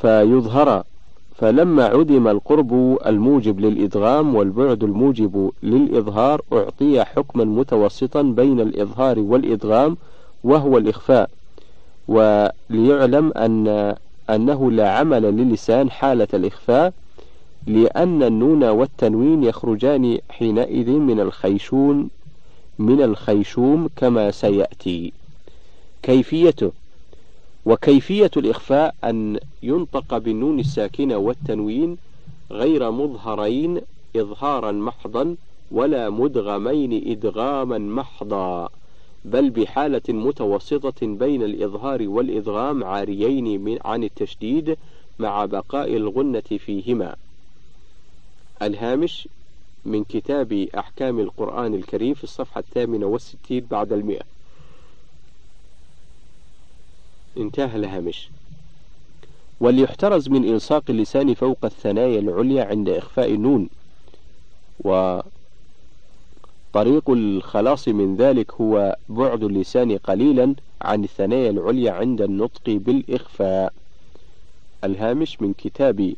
فيظهر فلما عدم القرب الموجب للإدغام والبعد الموجب للإظهار أعطي حكما متوسطا بين الإظهار والإدغام وهو الإخفاء. وليعلم أن أنه لا عمل للسان حالة الإخفاء لأن النون والتنوين يخرجان حينئذ من الخيشون من الخيشوم كما سيأتي. كيفيته؟ وكيفية الإخفاء أن ينطق بالنون الساكنة والتنوين غير مظهرين إظهارا محضا ولا مدغمين إدغاما محضا بل بحالة متوسطة بين الإظهار والإدغام عاريين من عن التشديد مع بقاء الغنة فيهما. الهامش من كتاب أحكام القرآن الكريم في الصفحة الثامنة والستين بعد المئة. انتهى الهامش. وليحترز من إلصاق اللسان فوق الثنايا العليا عند إخفاء النون. وطريق الخلاص من ذلك هو بعد اللسان قليلا عن الثنايا العليا عند النطق بالإخفاء. الهامش من كتاب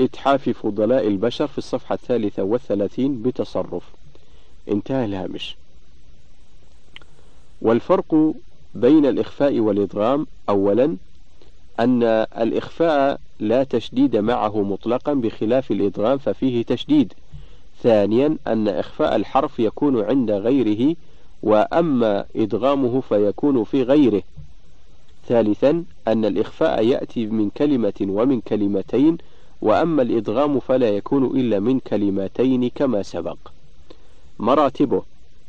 إتحاف فضلاء البشر في الصفحة الثالثة والثلاثين بتصرف. انتهى الهامش. والفرق بين الإخفاء والإدغام أولا أن الإخفاء لا تشديد معه مطلقا بخلاف الإدغام ففيه تشديد. ثانيا أن إخفاء الحرف يكون عند غيره وأما إدغامه فيكون في غيره. ثالثا أن الإخفاء يأتي من كلمة ومن كلمتين وأما الإدغام فلا يكون إلا من كلمتين كما سبق. مراتبه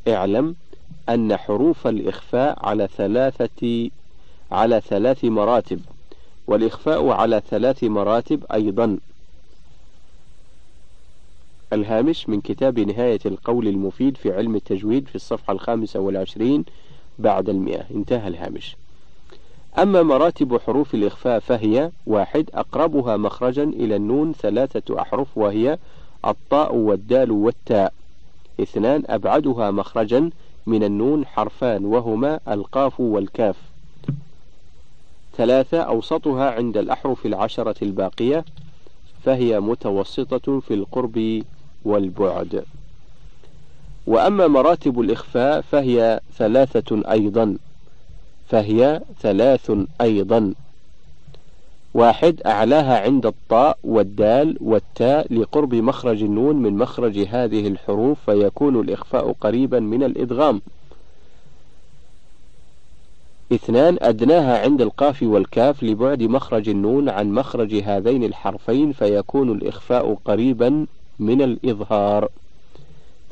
اعلم أن حروف الإخفاء على ثلاثة على ثلاث مراتب والإخفاء على ثلاث مراتب أيضا. الهامش من كتاب نهاية القول المفيد في علم التجويد في الصفحة الخامسة والعشرين بعد المئة. انتهى الهامش. أما مراتب حروف الإخفاء فهي واحد أقربها مخرجا إلى النون ثلاثة أحرف وهي الطاء والدال والتاء. اثنان أبعدها مخرجا من النون حرفان وهما القاف والكاف. ثلاثة أوسطها عند الأحرف العشرة الباقية فهي متوسطة في القرب والبعد. وأما مراتب الإخفاء فهي ثلاثة أيضا فهي ثلاث أيضا. واحد أعلاها عند الطاء والدال والتاء لقرب مخرج النون من مخرج هذه الحروف فيكون الإخفاء قريبا من الإدغام. اثنان أدناها عند القاف والكاف لبعد مخرج النون عن مخرج هذين الحرفين فيكون الإخفاء قريبا من الإظهار.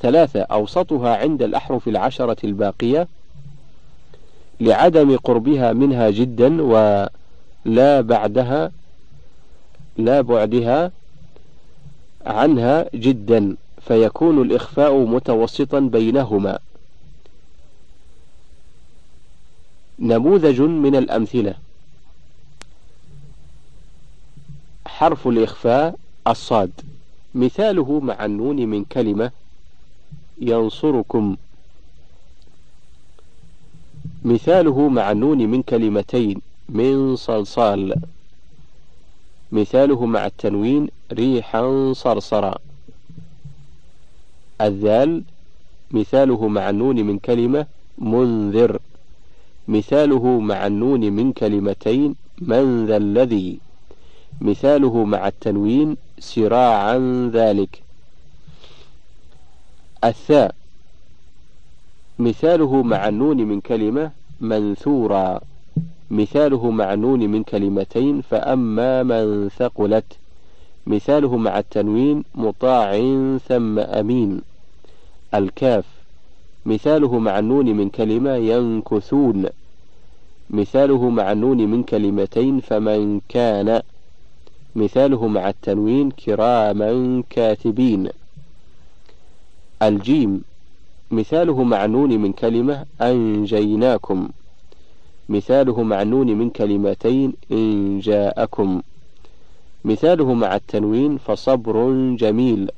ثلاثة أوسطها عند الأحرف العشرة الباقية لعدم قربها منها جدا ولا بعدها لا بعدها عنها جدا فيكون الإخفاء متوسطا بينهما. نموذج من الأمثلة. حرف الإخفاء الصاد. مثاله مع النون من كلمة ينصركم. مثاله مع النون من كلمتين من صلصال. مثاله مع التنوين ريحا صرصرا. الذال مثاله مع النون من كلمة منذر. مثاله مع النون من كلمتين من ذا الذي. مثاله مع التنوين سراعا ذلك. الثاء مثاله مع النون من كلمة منثورا. مثاله مع النون من كلمتين فأما من ثقلت مثاله مع التنوين مطاع ثم أمين. الكاف مثاله مع النون من كلمة ينكثون مثاله مع النون من كلمتين فمن كان مثاله مع التنوين كراما كاتبين. الجيم مثاله مع النون من كلمة أنجيناكم. مثاله مع النون من كلمتين إن جاءكم. مثاله مع التنوين فصبر جميل.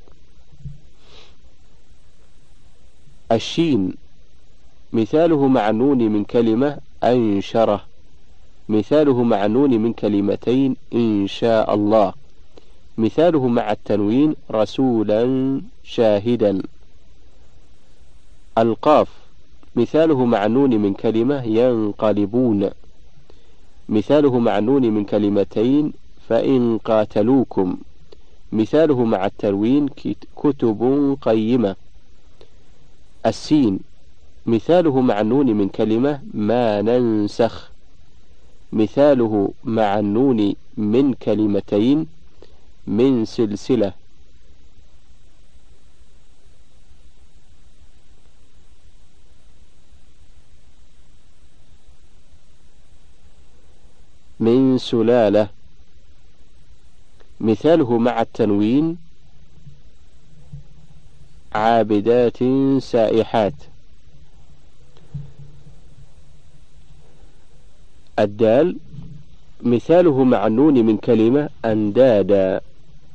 الشين. مثاله مع النون من كلمة أنشره. مثاله مع النون من كلمتين إن شاء الله. مثاله مع التنوين رسولا شاهدا. القاف. مثاله مع النون من كلمة ينقلبون. مثاله مع النون من كلمتين فإن قاتلوكم. مثاله مع التنوين كتب قيمة. السين. مثاله مع النون من كلمة ما ننسخ. مثاله مع النون من كلمتين من سلسلة. من سلالة. مثاله مع التنوين عابدات سائحات. الدال مثاله مع النون من كلمة. أندادا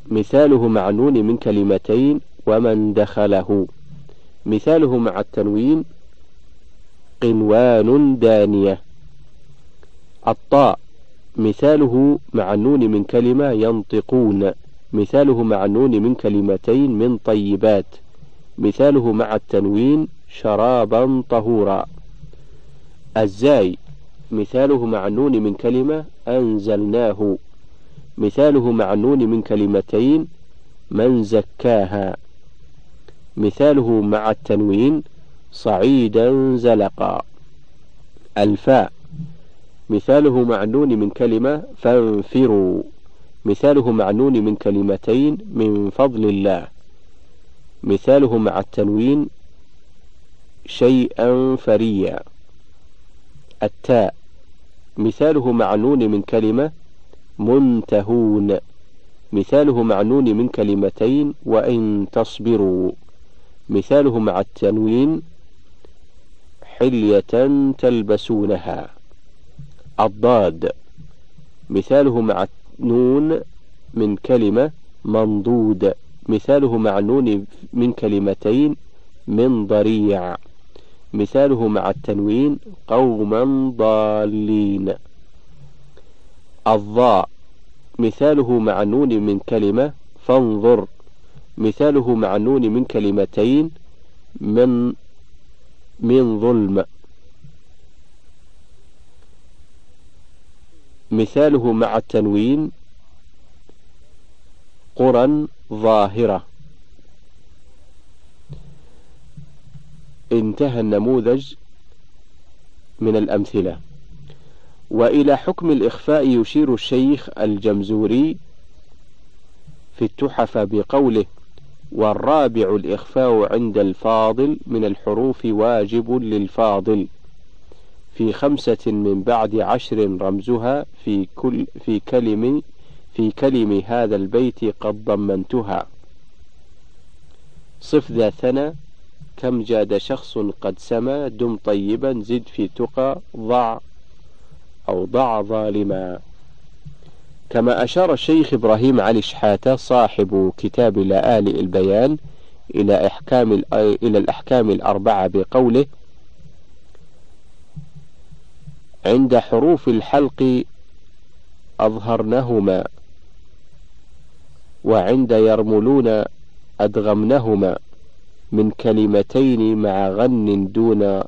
مثاله مع النون من كلمتين. ومن دخله مثاله مع التنوين قنوان دانية. الطاء مثاله مع النون من كلمة ينطقون مثاله مع النون من كلمتين من طيبات مثاله مع التنوين شرابا طهورا. الزاي مثاله مع النون من كلمة أنزلناه مثاله مع النون من كلمتين من زكاها مثاله مع التنوين صعيدا زلقا. الفاء مثاله مع النون من كلمة فانفروا. مثاله مع النون من كلمتين من فضل الله. مثاله مع التنوين شيئا فريا. التاء. مثاله مع النون من كلمة منتهون. مثاله مع النون من كلمتين وإن تصبروا. مثاله مع التنوين حلية تلبسونها. الضاد. مثاله مع النون من كلمة منضود. مثاله مع النون من كلمتين من ضريع. مثاله مع التنوين قوما ضالين. الضاء. مثاله مع النون من كلمة فانظر. مثاله مع النون من كلمتين من من ظلم. مثاله مع التنوين قرى ظاهرة. انتهى النموذج من الأمثلة. وإلى حكم الإخفاء يشير الشيخ الجمزوري في التحف بقوله والرابع الإخفاء عند الفاضل من الحروف واجب للفاضل في خمسة من بعد عشر رمزها في كل في كلم في كلم هذا البيت قد ضمنتها. صف ذا ثنى كم جاد شخص قد سما دم طيبا زد في تقى ضع أو ضع ظالما. كما أشار الشيخ إبراهيم علي شحاتة صاحب كتاب لآلئ البيان إلى إحكام إلى الأحكام الأربعة بقوله عند حروف الحلق أظهرنهما وعند يرملون أدغمنهما من كلمتين مع غن دون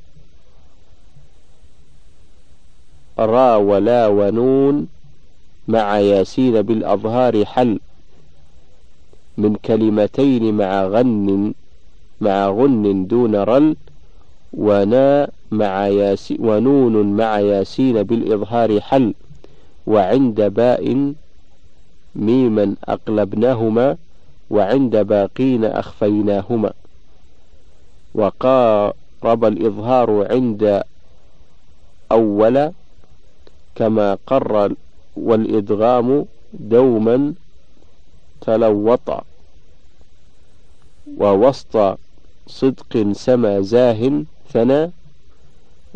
را ولا ونون مع ياسين بالأظهار حل من كلمتين مع غن مع غن دون رل ونا مع ياسين ونون مع ياسين بالإظهار حل وعند باء ميما أقلبناهما وعند باقين أخفيناهما. وقا قرب الإظهار عند أول كما قر والإدغام دوما تلوط ووسط صدق سما زاه ثنى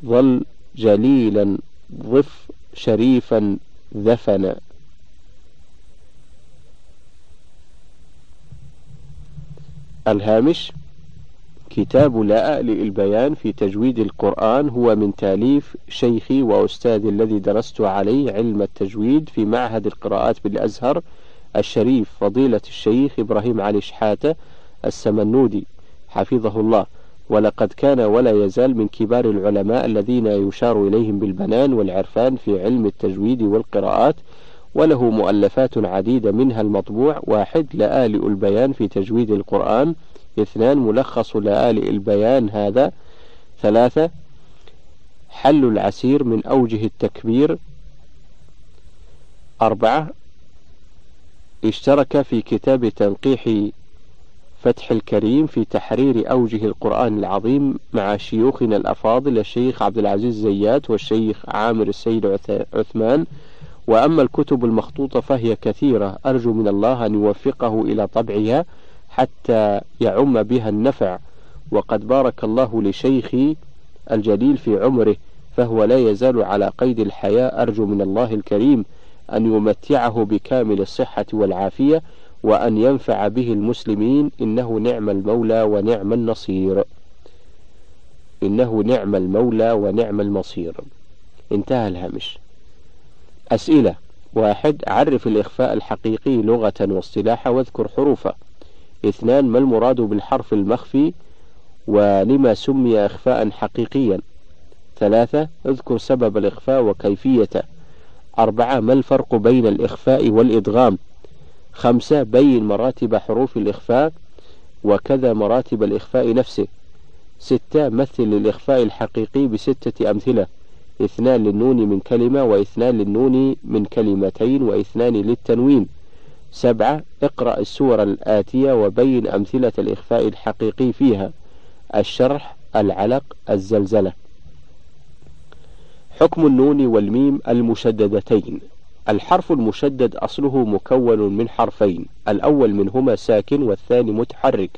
ظل جليلا ضف شريفا ذفنا. الهامش كتاب لآلئ البيان في تجويد القرآن هو من تأليف شيخي وأستاذي الذي درست عليه علم التجويد في معهد القراءات بالأزهر الشريف فضيلة الشيخ إبراهيم علي شحاتة السمنودي حفظه الله. ولقد كان ولا يزال من كبار العلماء الذين يشار إليهم بالبنان والعرفان في علم التجويد والقراءات وله مؤلفات عديدة منها المطبوع واحد لآلئ البيان في تجويد القرآن اثنان ملخص لآلئ البيان هذا ثلاثة حل العسير من أوجه التكبير أربعة اشترك في كتاب تنقيح فتح الكريم في تحرير أوجه القرآن العظيم مع شيوخنا الأفاضل الشيخ عبد العزيز زيات والشيخ عامر السيد عثمان. وأما الكتب المخطوطة فهي كثيرة أرجو من الله أن يوفقه إلى طبعها حتى يعم بها النفع. وقد بارك الله لشيخي الجليل في عمره فهو لا يزال على قيد الحياة. أرجو من الله الكريم أن يمتعه بكامل الصحة والعافية وأن ينفع به المسلمين إنه نعم المولى ونعم النصير. إنه نعم المولى ونعم المصير. انتهى الهامش. أسئلة. واحد. عرف الإخفاء الحقيقي لغة واصطلاحا واذكر حروفه اثنان. ما المراد بالحرف المخفي؟ ولما سمي إخفاء حقيقيا؟ ثلاثة. اذكر سبب الإخفاء وكيفيته. أربعة. ما الفرق بين الإخفاء والإدغام؟ خمسة بين مراتب حروف الإخفاء وكذا مراتب الإخفاء نفسه. ستة مثل الإخفاء الحقيقي بستة أمثلة. اثنان للنون من كلمة واثنان للنون من كلمتين واثنان للتنوين. سبعة اقرأ السور الآتية وبين أمثلة الإخفاء الحقيقي فيها. الشرح العلق الزلزلة. حكم النون والميم المشددتين. الحرف المشدد أصله مكون من حرفين الأول منهما ساكن والثاني متحرك.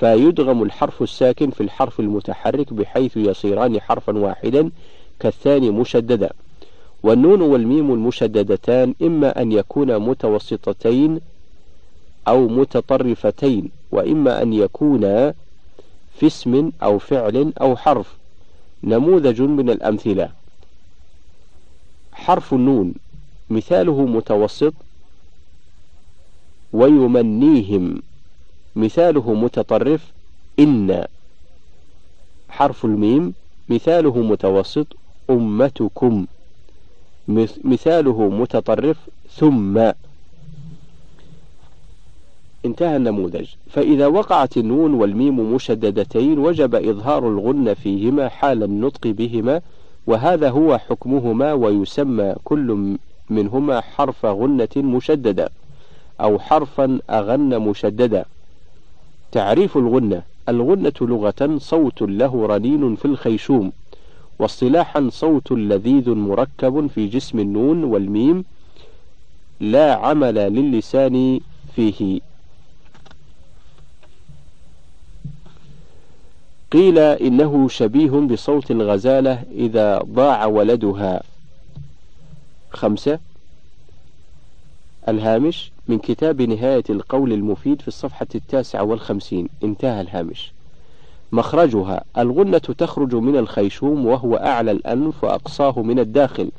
فيدغم الحرف الساكن في الحرف المتحرك بحيث يصيران حرفا واحدا كالثاني مشددا. والنون والميم المشددتان إما أن يكونا متوسطتين أو متطرفتين وإما أن يكونا في اسم أو فعل أو حرف. نموذج من الأمثلة. حرف النون مثاله متوسط ويمنيهم مثاله متطرف إن حرف الميم مثاله متوسط أمتكم مثاله متطرف ثم. انتهى النموذج. فإذا وقعت النون والميم مشددتين وجب إظهار الغنة فيهما حال النطق بهما وهذا هو حكمهما ويسمى كل منهما حرف غنة مشددة أو حرفا أغن مشددا تعريف الغنة الغنة لغة صوت له رنين في الخيشوم واصطلاحا صوت لذيذ مركب في جسم النون والميم لا عمل للسان فيه. قيل إنه شبيه بصوت الغزالة إذا ضاع ولدها. خمسة. الهامش من كتاب نهاية القول المفيد في الصفحة التاسعة والخمسين. انتهى الهامش. مخرجها الغنة تخرج من الخيشوم وهو أعلى الأنف وأقصاه من الداخل.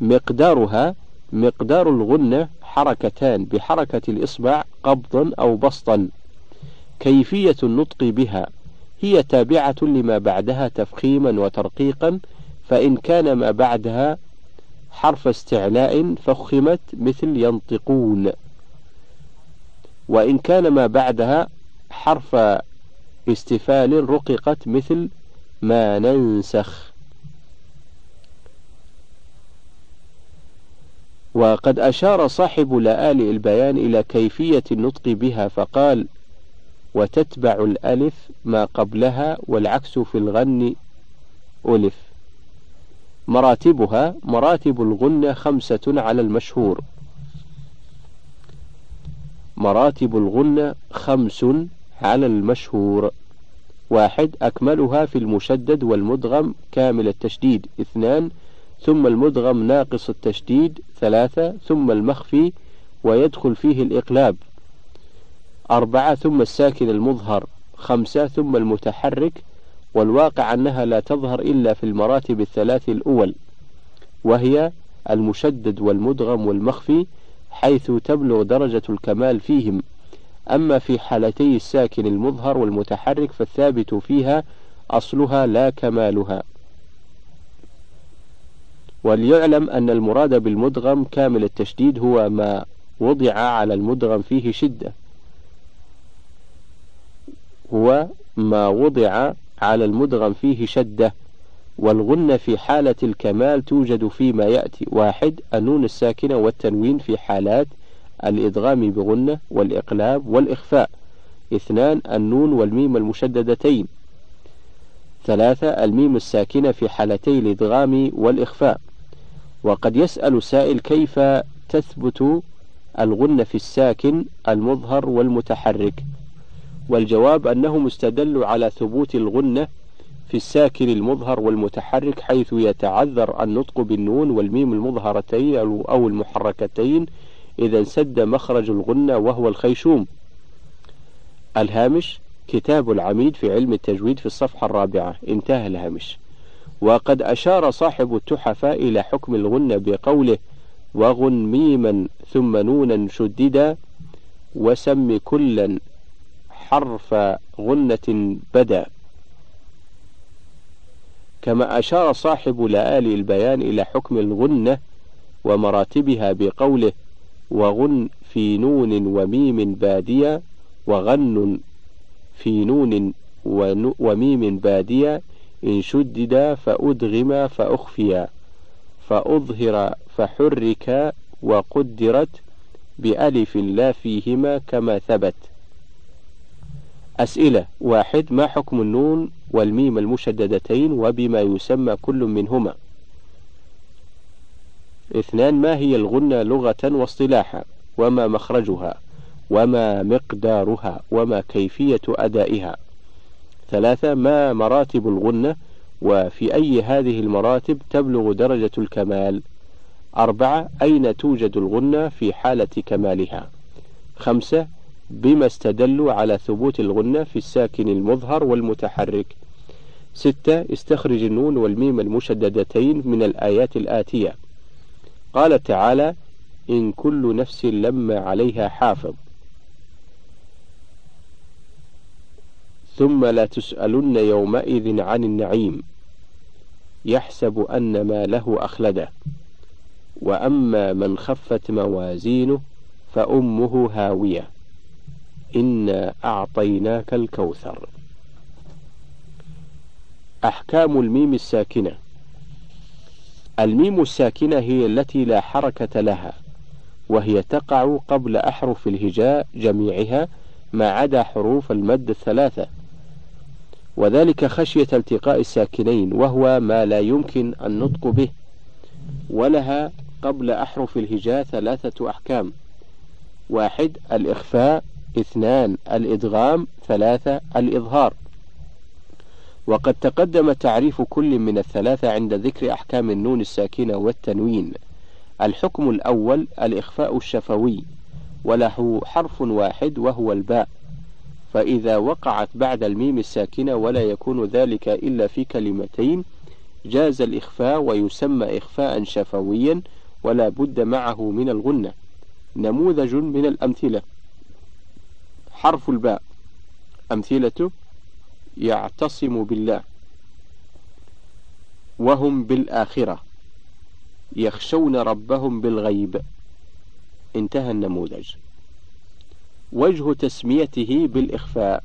مقدارها مقدار الغنة حركتان بحركة الإصبع قبضا أو بسطا. كيفية النطق بها هي تابعة لما بعدها تفخيما وترقيقا فإن كان ما بعدها حرف استعلاء فخمت مثل ينطقون. وإن كان ما بعدها حرف استفال رققت مثل ما ننسخ. وقد أشار صاحب لآلئ البيان إلى كيفية النطق بها فقال وتتبع الألف ما قبلها والعكس في الغن ألف. مراتبها مراتب الغنة خمسة على المشهور. مراتب الغنة خمس على المشهور. واحد أكملها في المشدد والمدغم كامل التشديد. اثنان ثم المدغم ناقص التشديد. ثلاثة ثم المخفي ويدخل فيه الإقلاب. أربعة ثم الساكن المظهر. خمسة ثم المتحرك. والواقع أنها لا تظهر إلا في المراتب الثلاث الأول وهي المشدد والمدغم والمخفي حيث تبلغ درجة الكمال فيهم. أما في حالتي الساكن المظهر والمتحرك فالثابت فيها أصلها لا كمالها. وليعلم أن المراد بالمدغم كامل التشديد هو ما وضع على المدغم فيه شدة هو ما وضع على المدغم فيه شدة والغنة في حالة الكمال توجد فيما يأتي. واحد النون الساكنة والتنوين في حالات الإدغام بغنة والإقلاب والإخفاء. اثنان النون والميم المشددتين. ثلاثة الميم الساكنة في حالتي الإدغام والإخفاء. وقد يسأل سائل كيف تثبت الغنة في الساكن المظهر والمتحرك؟ والجواب أنهم استدلوا على ثبوت الغنة في الساكن المظهر والمتحرك حيث يتعذر النطق بالنون والميم المظهرتين أو المحركتين إذا انسد مخرج الغنة وهو الخيشوم. الهامش كتاب العميد في علم التجويد في الصفحة الرابعة. انتهى الهامش. وقد أشار صاحب التحفة إلى حكم الغنة بقوله وغن ميما ثم نونا شددا وسم كلا حرف غنة بدا. كما أشار صاحب لآلي البيان إلى حكم الغنة ومراتبها بقوله وغن في نون وميم بادية وغن في نون وميم بادية إن شدد فأدغم فأخفيا فأظهر فحرك وقدرت بألف لا فيهما كما ثبت. أسئلة واحد ما حكم النون والميم المشددتين وبما يسمى كل منهما؟ اثنان ما هي الغنة لغة واصطلاحا؟ وما مخرجها؟ وما مقدارها؟ وما كيفية أدائها؟ ثلاثة ما مراتب الغنة وفي أي هذه المراتب تبلغ درجة الكمال؟ أربعة أين توجد الغنة في حالة كمالها؟ خمسة بما استدلوا على ثبوت الغنة في الساكن المظهر والمتحرك. ستة استخرج النون والميم المشددتين من الآيات الآتية. قال تعالى إن كل نفس لما عليها حافظ. ثم لا تسألن يومئذ عن النعيم. يحسب أن ما له أخلده. وأما من خفت موازينه فأمه هاوية. إنا أعطيناك الكوثر. أحكام الميم الساكنة. الميم الساكنة هي التي لا حركة لها وهي تقع قبل أحرف الهجاء جميعها ما عدا حروف المد الثلاثة. وذلك خشية التقاء الساكنين وهو ما لا يمكن النطق به. ولها قبل أحرف الهجاء ثلاثة أحكام. واحد الإخفاء. اثنان الإدغام ثلاثة الإظهار. وقد تقدم تعريف كل من الثلاثة عند ذكر أحكام النون الساكنة والتنوين. الحكم الأول الإخفاء الشفوي وله حرف واحد وهو الباء. فإذا وقعت بعد الميم الساكنة ولا يكون ذلك إلا في كلمتين جاز الإخفاء ويسمى إخفاء شفويا ولا بد معه من الغنة. نموذج من الأمثلة. حرف الباء. أمثلته يعتصم بالله. وهم بالآخرة. يخشون ربهم بالغيب. انتهى النموذج. وجه تسميته بالإخفاء.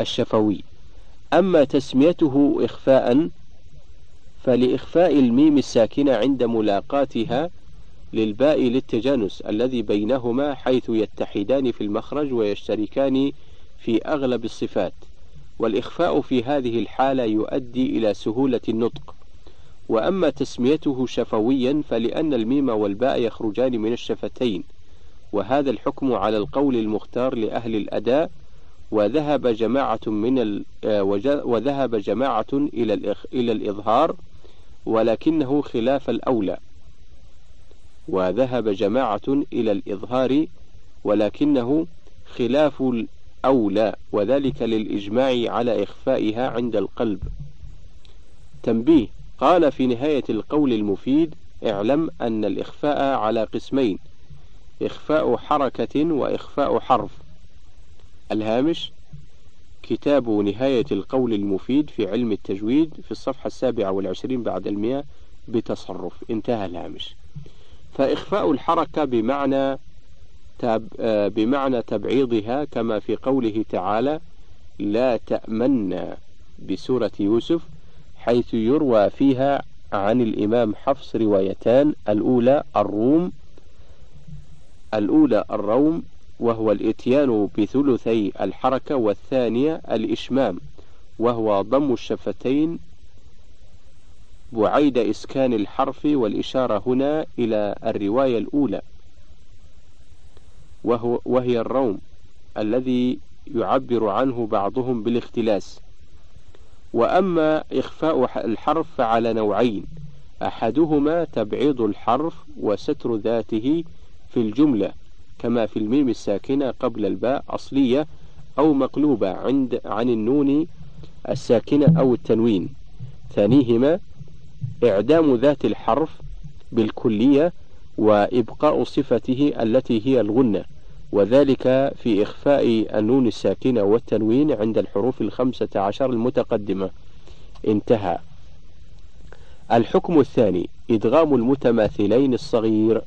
الشفوي. أما تسميته إخفاء فلإخفاء الميم الساكنة عند ملاقاتها للباء للتجانس الذي بينهما حيث يتحدان في المخرج ويشتركان في أغلب الصفات. والإخفاء في هذه الحالة يؤدي إلى سهولة النطق. وأما تسميته شفويا فلأن الميم والباء يخرجان من الشفتين وهذا الحكم على القول المختار لأهل الأداء وذهب جماعة من آه، وذهب جماعة إلى إلى الإظهار ولكنه خلاف الأولى. وذهب جماعة إلى الإظهار ولكنه خلاف الأولى وذلك للإجماع على إخفائها عند القلب. تنبيه قال في نهاية القول المفيد اعلم أن الإخفاء على قسمين إخفاء حركة وإخفاء حرف. الهامش كتاب نهاية القول المفيد في علم التجويد في الصفحة السابعة والعشرين بعد المئة بتصرف. انتهى الهامش. فإخفاء الحركة بمعنى آه، بمعنى تبعيضها كما في قوله تعالى لا تأمن بسورة يوسف حيث يروى فيها عن الإمام حفص روايتان الأولى الروم الأولى الروم وهو الإتيان بثلثي الحركة والثانية الإشمام وهو ضم الشفتين بعيد إسكان الحرف والإشارة هنا إلى الرواية الأولى. وهو وهي الروم الذي يعبر عنه بعضهم بالاختلاس. وأما إخفاء الحرف فعلى نوعين أحدهما تبعيض الحرف وستر ذاته في الجملة كما في الميم الساكنة قبل الباء أصلية أو مقلوبة عند عن النون الساكنة أو التنوين. ثانيهما إعدام ذات الحرف بالكلية وإبقاء صفته التي هي الغنة وذلك في إخفاء النون الساكنة والتنوين عند الحروف الخمسة عشر المتقدمة. انتهى. الحكم الثاني إدغام المتماثلين الصغير.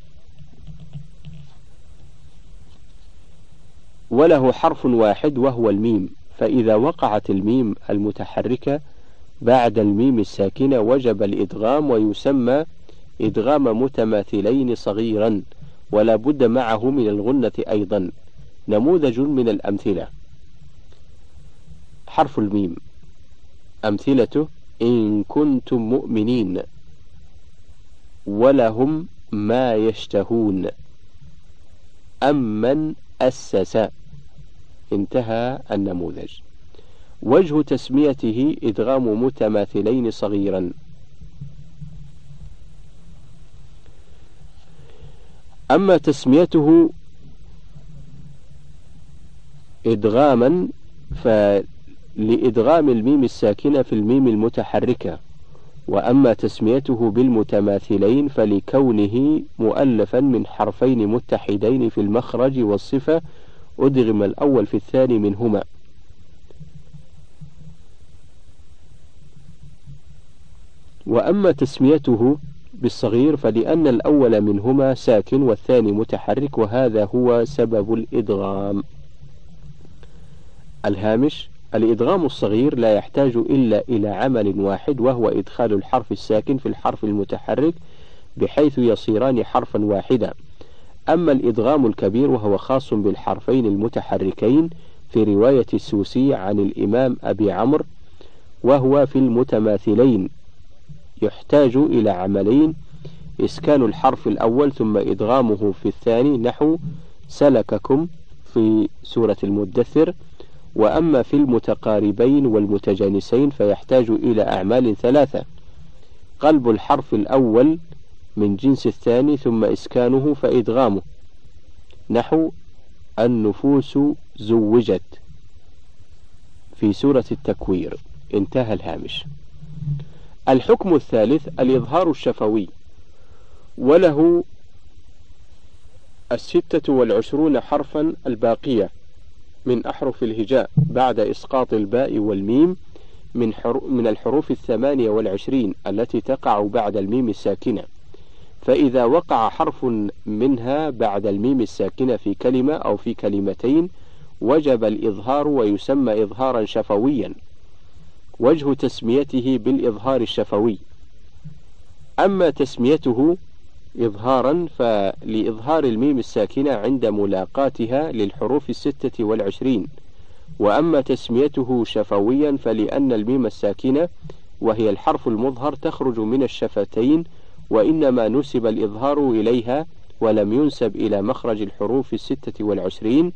وله حرف واحد وهو الميم فإذا وقعت الميم المتحركة بعد الميم الساكنة وجب الإدغام ويسمى إدغام متماثلين صغيرا ولا بد معه من الغنة أيضا. نموذج من الأمثلة. حرف الميم. أمثلته إن كنتم مؤمنين ولهم ما يشتهون. أمن أسس. انتهى النموذج. وجه تسميته إدغام متماثلين صغيرا. أما تسميته إدغاما فلإدغام الميم الساكنة في الميم المتحركة وأما تسميته بالمتماثلين فلكونه مؤلفا من حرفين متحدين في المخرج والصفة أدغم الأول في الثاني منهما. وأما تسميته بالصغير فلأن الأول منهما ساكن والثاني متحرك وهذا هو سبب الإدغام. الهامش الإدغام الصغير لا يحتاج إلا إلى عمل واحد وهو إدخال الحرف الساكن في الحرف المتحرك بحيث يصيران حرفا واحدا. أما الإدغام الكبير وهو خاص بالحرفين المتحركين في رواية السوسي عن الإمام أبي عمرو وهو في المتماثلين. يحتاج إلى عملين إسكان الحرف الأول ثم إدغامه في الثاني نحو سلككم في سورة المدثر. وأما في المتقاربين والمتجانسين فيحتاج إلى أعمال ثلاثة قلب الحرف الأول من جنس الثاني ثم إسكانه فإدغامه نحو النفوس زوجت. في سورة التكوير انتهى الهامش. الحكم الثالث الإظهار الشفوي وله الستة والعشرون حرفا الباقية من أحرف الهجاء بعد إسقاط الباء والميم من, من الحروف الثمانية والعشرين التي تقع بعد الميم الساكنة. فإذا وقع حرف منها بعد الميم الساكنة في كلمة أو في كلمتين وجب الإظهار ويسمى إظهارا شفويا. وجه تسميته بالإظهار الشفوي. أما تسميته إظهارا فلإظهار الميم الساكنة عند ملاقاتها للحروف الستة والعشرين. وأما تسميته شفويا فلأن الميم الساكنة وهي الحرف المظهر تخرج من الشفتين وإنما نسب الإظهار إليها ولم ينسب إلى مخرج الحروف الستة والعشرين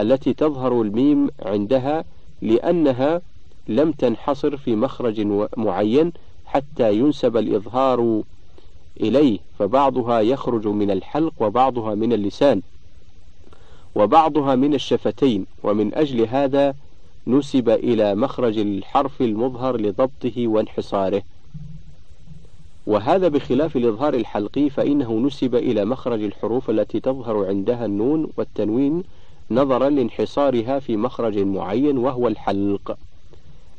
التي تظهر الميم عندها لأنها لم تنحصر في مخرج معين حتى ينسب الإظهار إليه فبعضها يخرج من الحلق وبعضها من اللسان وبعضها من الشفتين ومن أجل هذا نسب إلى مخرج الحرف المظهر لضبطه وانحصاره. وهذا بخلاف الإظهار الحلقي فإنه نسب إلى مخرج الحروف التي تظهر عندها النون والتنوين نظرا لانحصارها في مخرج معين وهو الحلق.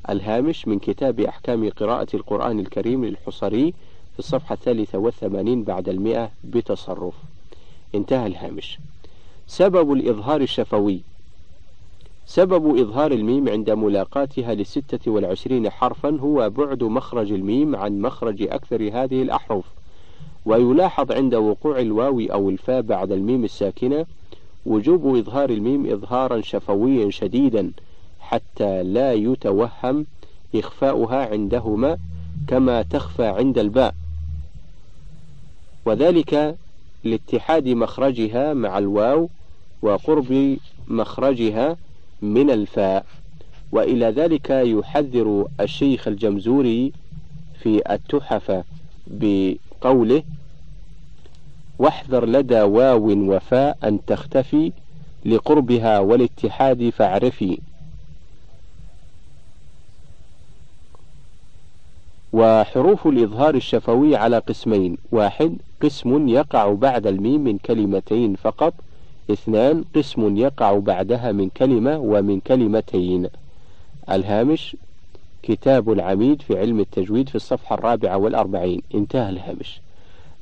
الهامش من كتاب أحكام قراءة القرآن الكريم للحصري في الصفحة الثالثة والثمانين بعد المئة بتصرف. انتهى الهامش. سبب الإظهار الشفوي. سبب إظهار الميم عند ملاقاتها للستة والعشرين حرفا هو بعد مخرج الميم عن مخرج أكثر هذه الأحرف ويلاحظ عند وقوع الواو أو الفاء بعد الميم الساكنة وجوب إظهار الميم إظهارا شفويا شديدا حتى لا يتوهم إخفاؤها عندهما كما تخفى عند الباء. وذلك لاتحاد مخرجها مع الواو وقرب مخرجها من الفاء. وإلى ذلك يحذر الشيخ الجمزوري في التحف بقوله واحذر لدى واو وفاء أن تختفي لقربها والاتحاد فاعرفي. وحروف الإظهار الشفوي على قسمين. واحد قسم يقع بعد الميم من كلمتين فقط. اثنان قسم يقع بعدها من كلمة ومن كلمتين. الهامش كتاب العميد في علم التجويد في الصفحة الرابعة والأربعين. انتهى الهامش.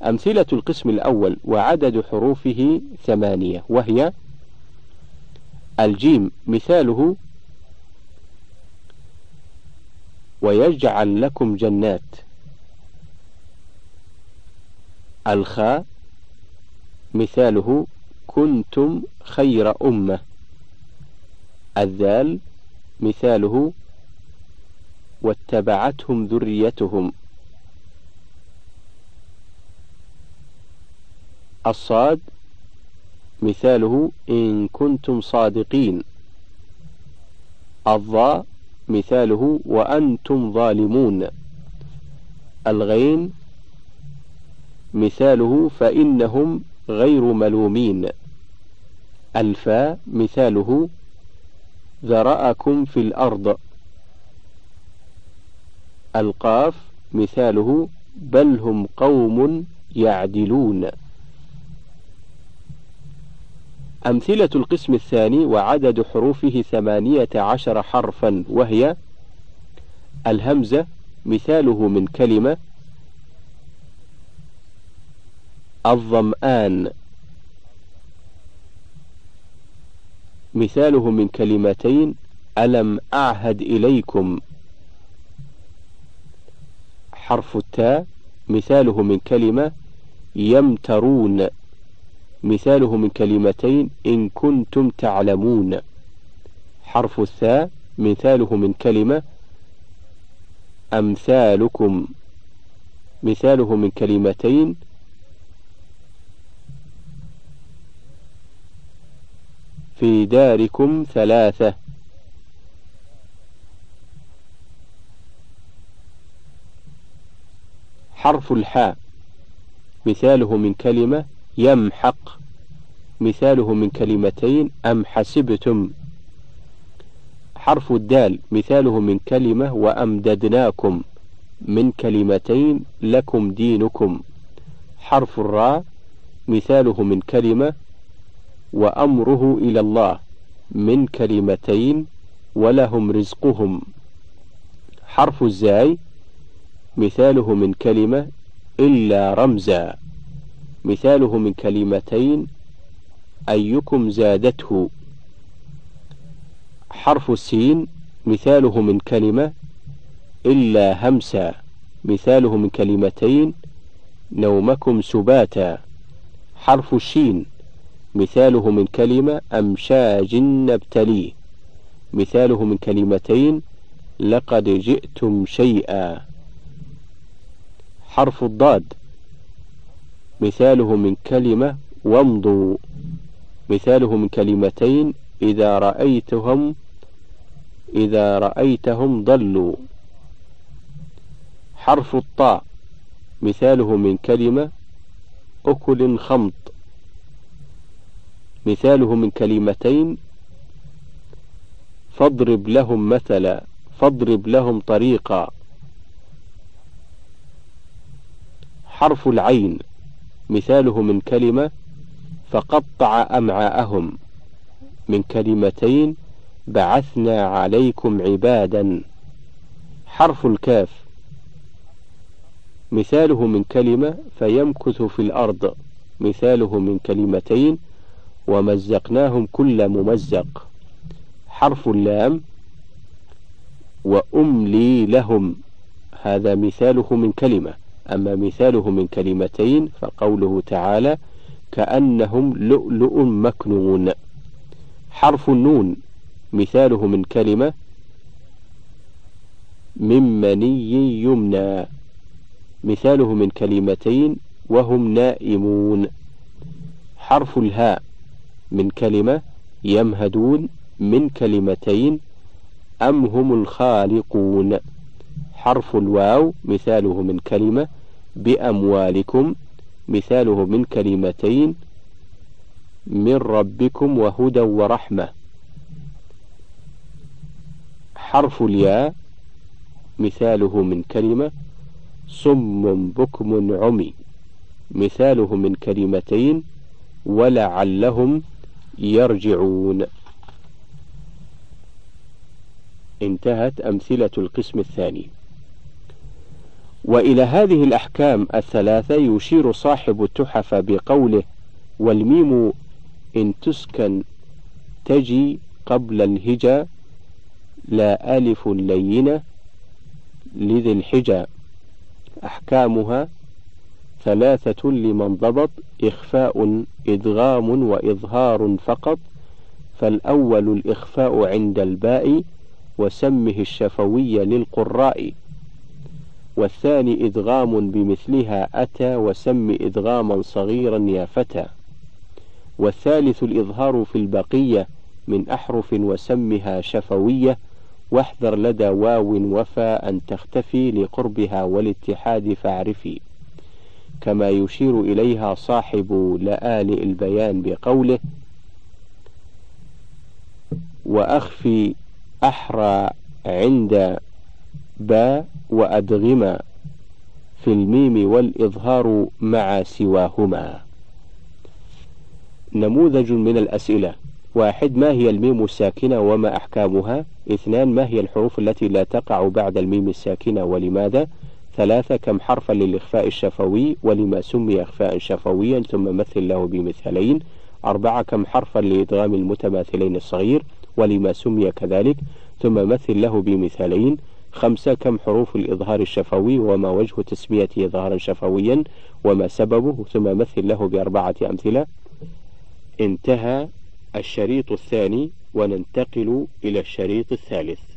أمثلة القسم الأول وعدد حروفه ثمانية وهي الجيم مثاله ويجعل لكم جنات. الخاء مثاله كنتم خير أمة. الذال مثاله واتبعتهم ذريتهم. الصاد مثاله إن كنتم صادقين. الضاء مثاله وأنتم ظالمون. الغين مثاله فإنهم غير ملومين. الفاء مثاله ذرأكم في الأرض. القاف مثاله بل هم قوم يعدلون. أمثلة القسم الثاني وعدد حروفه ثمانية عشر حرفا وهي الهمزة مثاله من كلمة الظمآن مثاله من كلمتين ألم أعهد إليكم؟ حرف التاء مثاله من كلمة يمترون. مثاله من كلمتين إن كنتم تعلمون. حرف الثاء مثاله من كلمة أمثالكم. مثاله من كلمتين في داركم ثلاثة. حرف الحاء مثاله من كلمة يمحق مثاله من كلمتين أم حسبتم حرف الدال مثاله من كلمة وأمددناكم من كلمتين لكم دينكم حرف الراء مثاله من كلمة وأمره إلى الله من كلمتين ولهم رزقهم حرف الزاي مثاله من كلمة إلا رمزا مثاله من كلمتين أيكم زادته. حرف السين مثاله من كلمة إلا همسا مثاله من كلمتين نومكم سباتا. حرف الشين مثاله من كلمة أمشاج نبتليه مثاله من كلمتين لقد جئتم شيئا. حرف الضاد مثاله من كلمة وامضوا. مثاله من كلمتين إذا رأيتهم إذا رأيتهم ضلوا. حرف الطاء مثاله من كلمة أكل خمط. مثاله من كلمتين فاضرب لهم مثلا فاضرب لهم طريقا. حرف العين. مثاله من كلمة فقطع أمعاءهم. من كلمتين بعثنا عليكم عبادا. حرف الكاف. مثاله من كلمة فيمكث في الأرض. مثاله من كلمتين ومزقناهم كل ممزق. حرف اللام وأملي لهم. هذا مثاله من كلمة. أما مثاله من كلمتين فقوله تعالى كأنهم لؤلؤ مكنون. حرف النون مثاله من كلمة من مني يمنى. مثاله من كلمتين وهم نائمون. حرف الهاء من كلمة يمهدون من كلمتين أم هم الخالقون. حرف الواو مثاله من كلمة بأموالكم مثاله من كلمتين من ربكم وهدى ورحمة. حرف الياء مثاله من كلمة صم بكم عمي مثاله من كلمتين ولعلهم يرجعون. انتهت أمثلة القسم الثاني. وإلى هذه الأحكام الثلاثة يشير صاحب التحف بقوله والميم إن تسكن تجي قبل الهجا لا ألف لينة لذي الحجا. أحكامها ثلاثة لمن ضبط إخفاء إدغام وإظهار فقط فالأول الإخفاء عند الباء وسمه الشفوي للقراء. والثاني إدغام بمثلها أتى وسم إدغاما صغيرا يا فتى. والثالث الإظهار في البقية من أحرف وسمها شفوية واحذر لدى واو وفا أن تختفي لقربها والاتحاد فاعرفي. كما يشير إليها صاحب لآل البيان بقوله وأخفي أحرى عند با وأدغما في الميم والإظهار مع سواهما. نموذج من الأسئلة. واحد ما هي الميم الساكنة وما أحكامها؟ اثنان ما هي الحروف التي لا تقع بعد الميم الساكنة ولماذا؟ ثلاثة كم حرفا للإخفاء الشفوي؟ ولما سمي إخفاء شفويا ثم مثل له بمثالين؟ أربعة كم حرفا لإدغام المتماثلين الصغير؟ ولما سمي كذلك ثم مثل له بمثالين؟ خمسة كم حروف الإظهار الشفوي؟ وما وجه تسميته إظهارا شفويا؟ وما سببه؟ ثم مثل له بأربعة أمثلة. انتهى الشريط الثاني وننتقل إلى الشريط الثالث.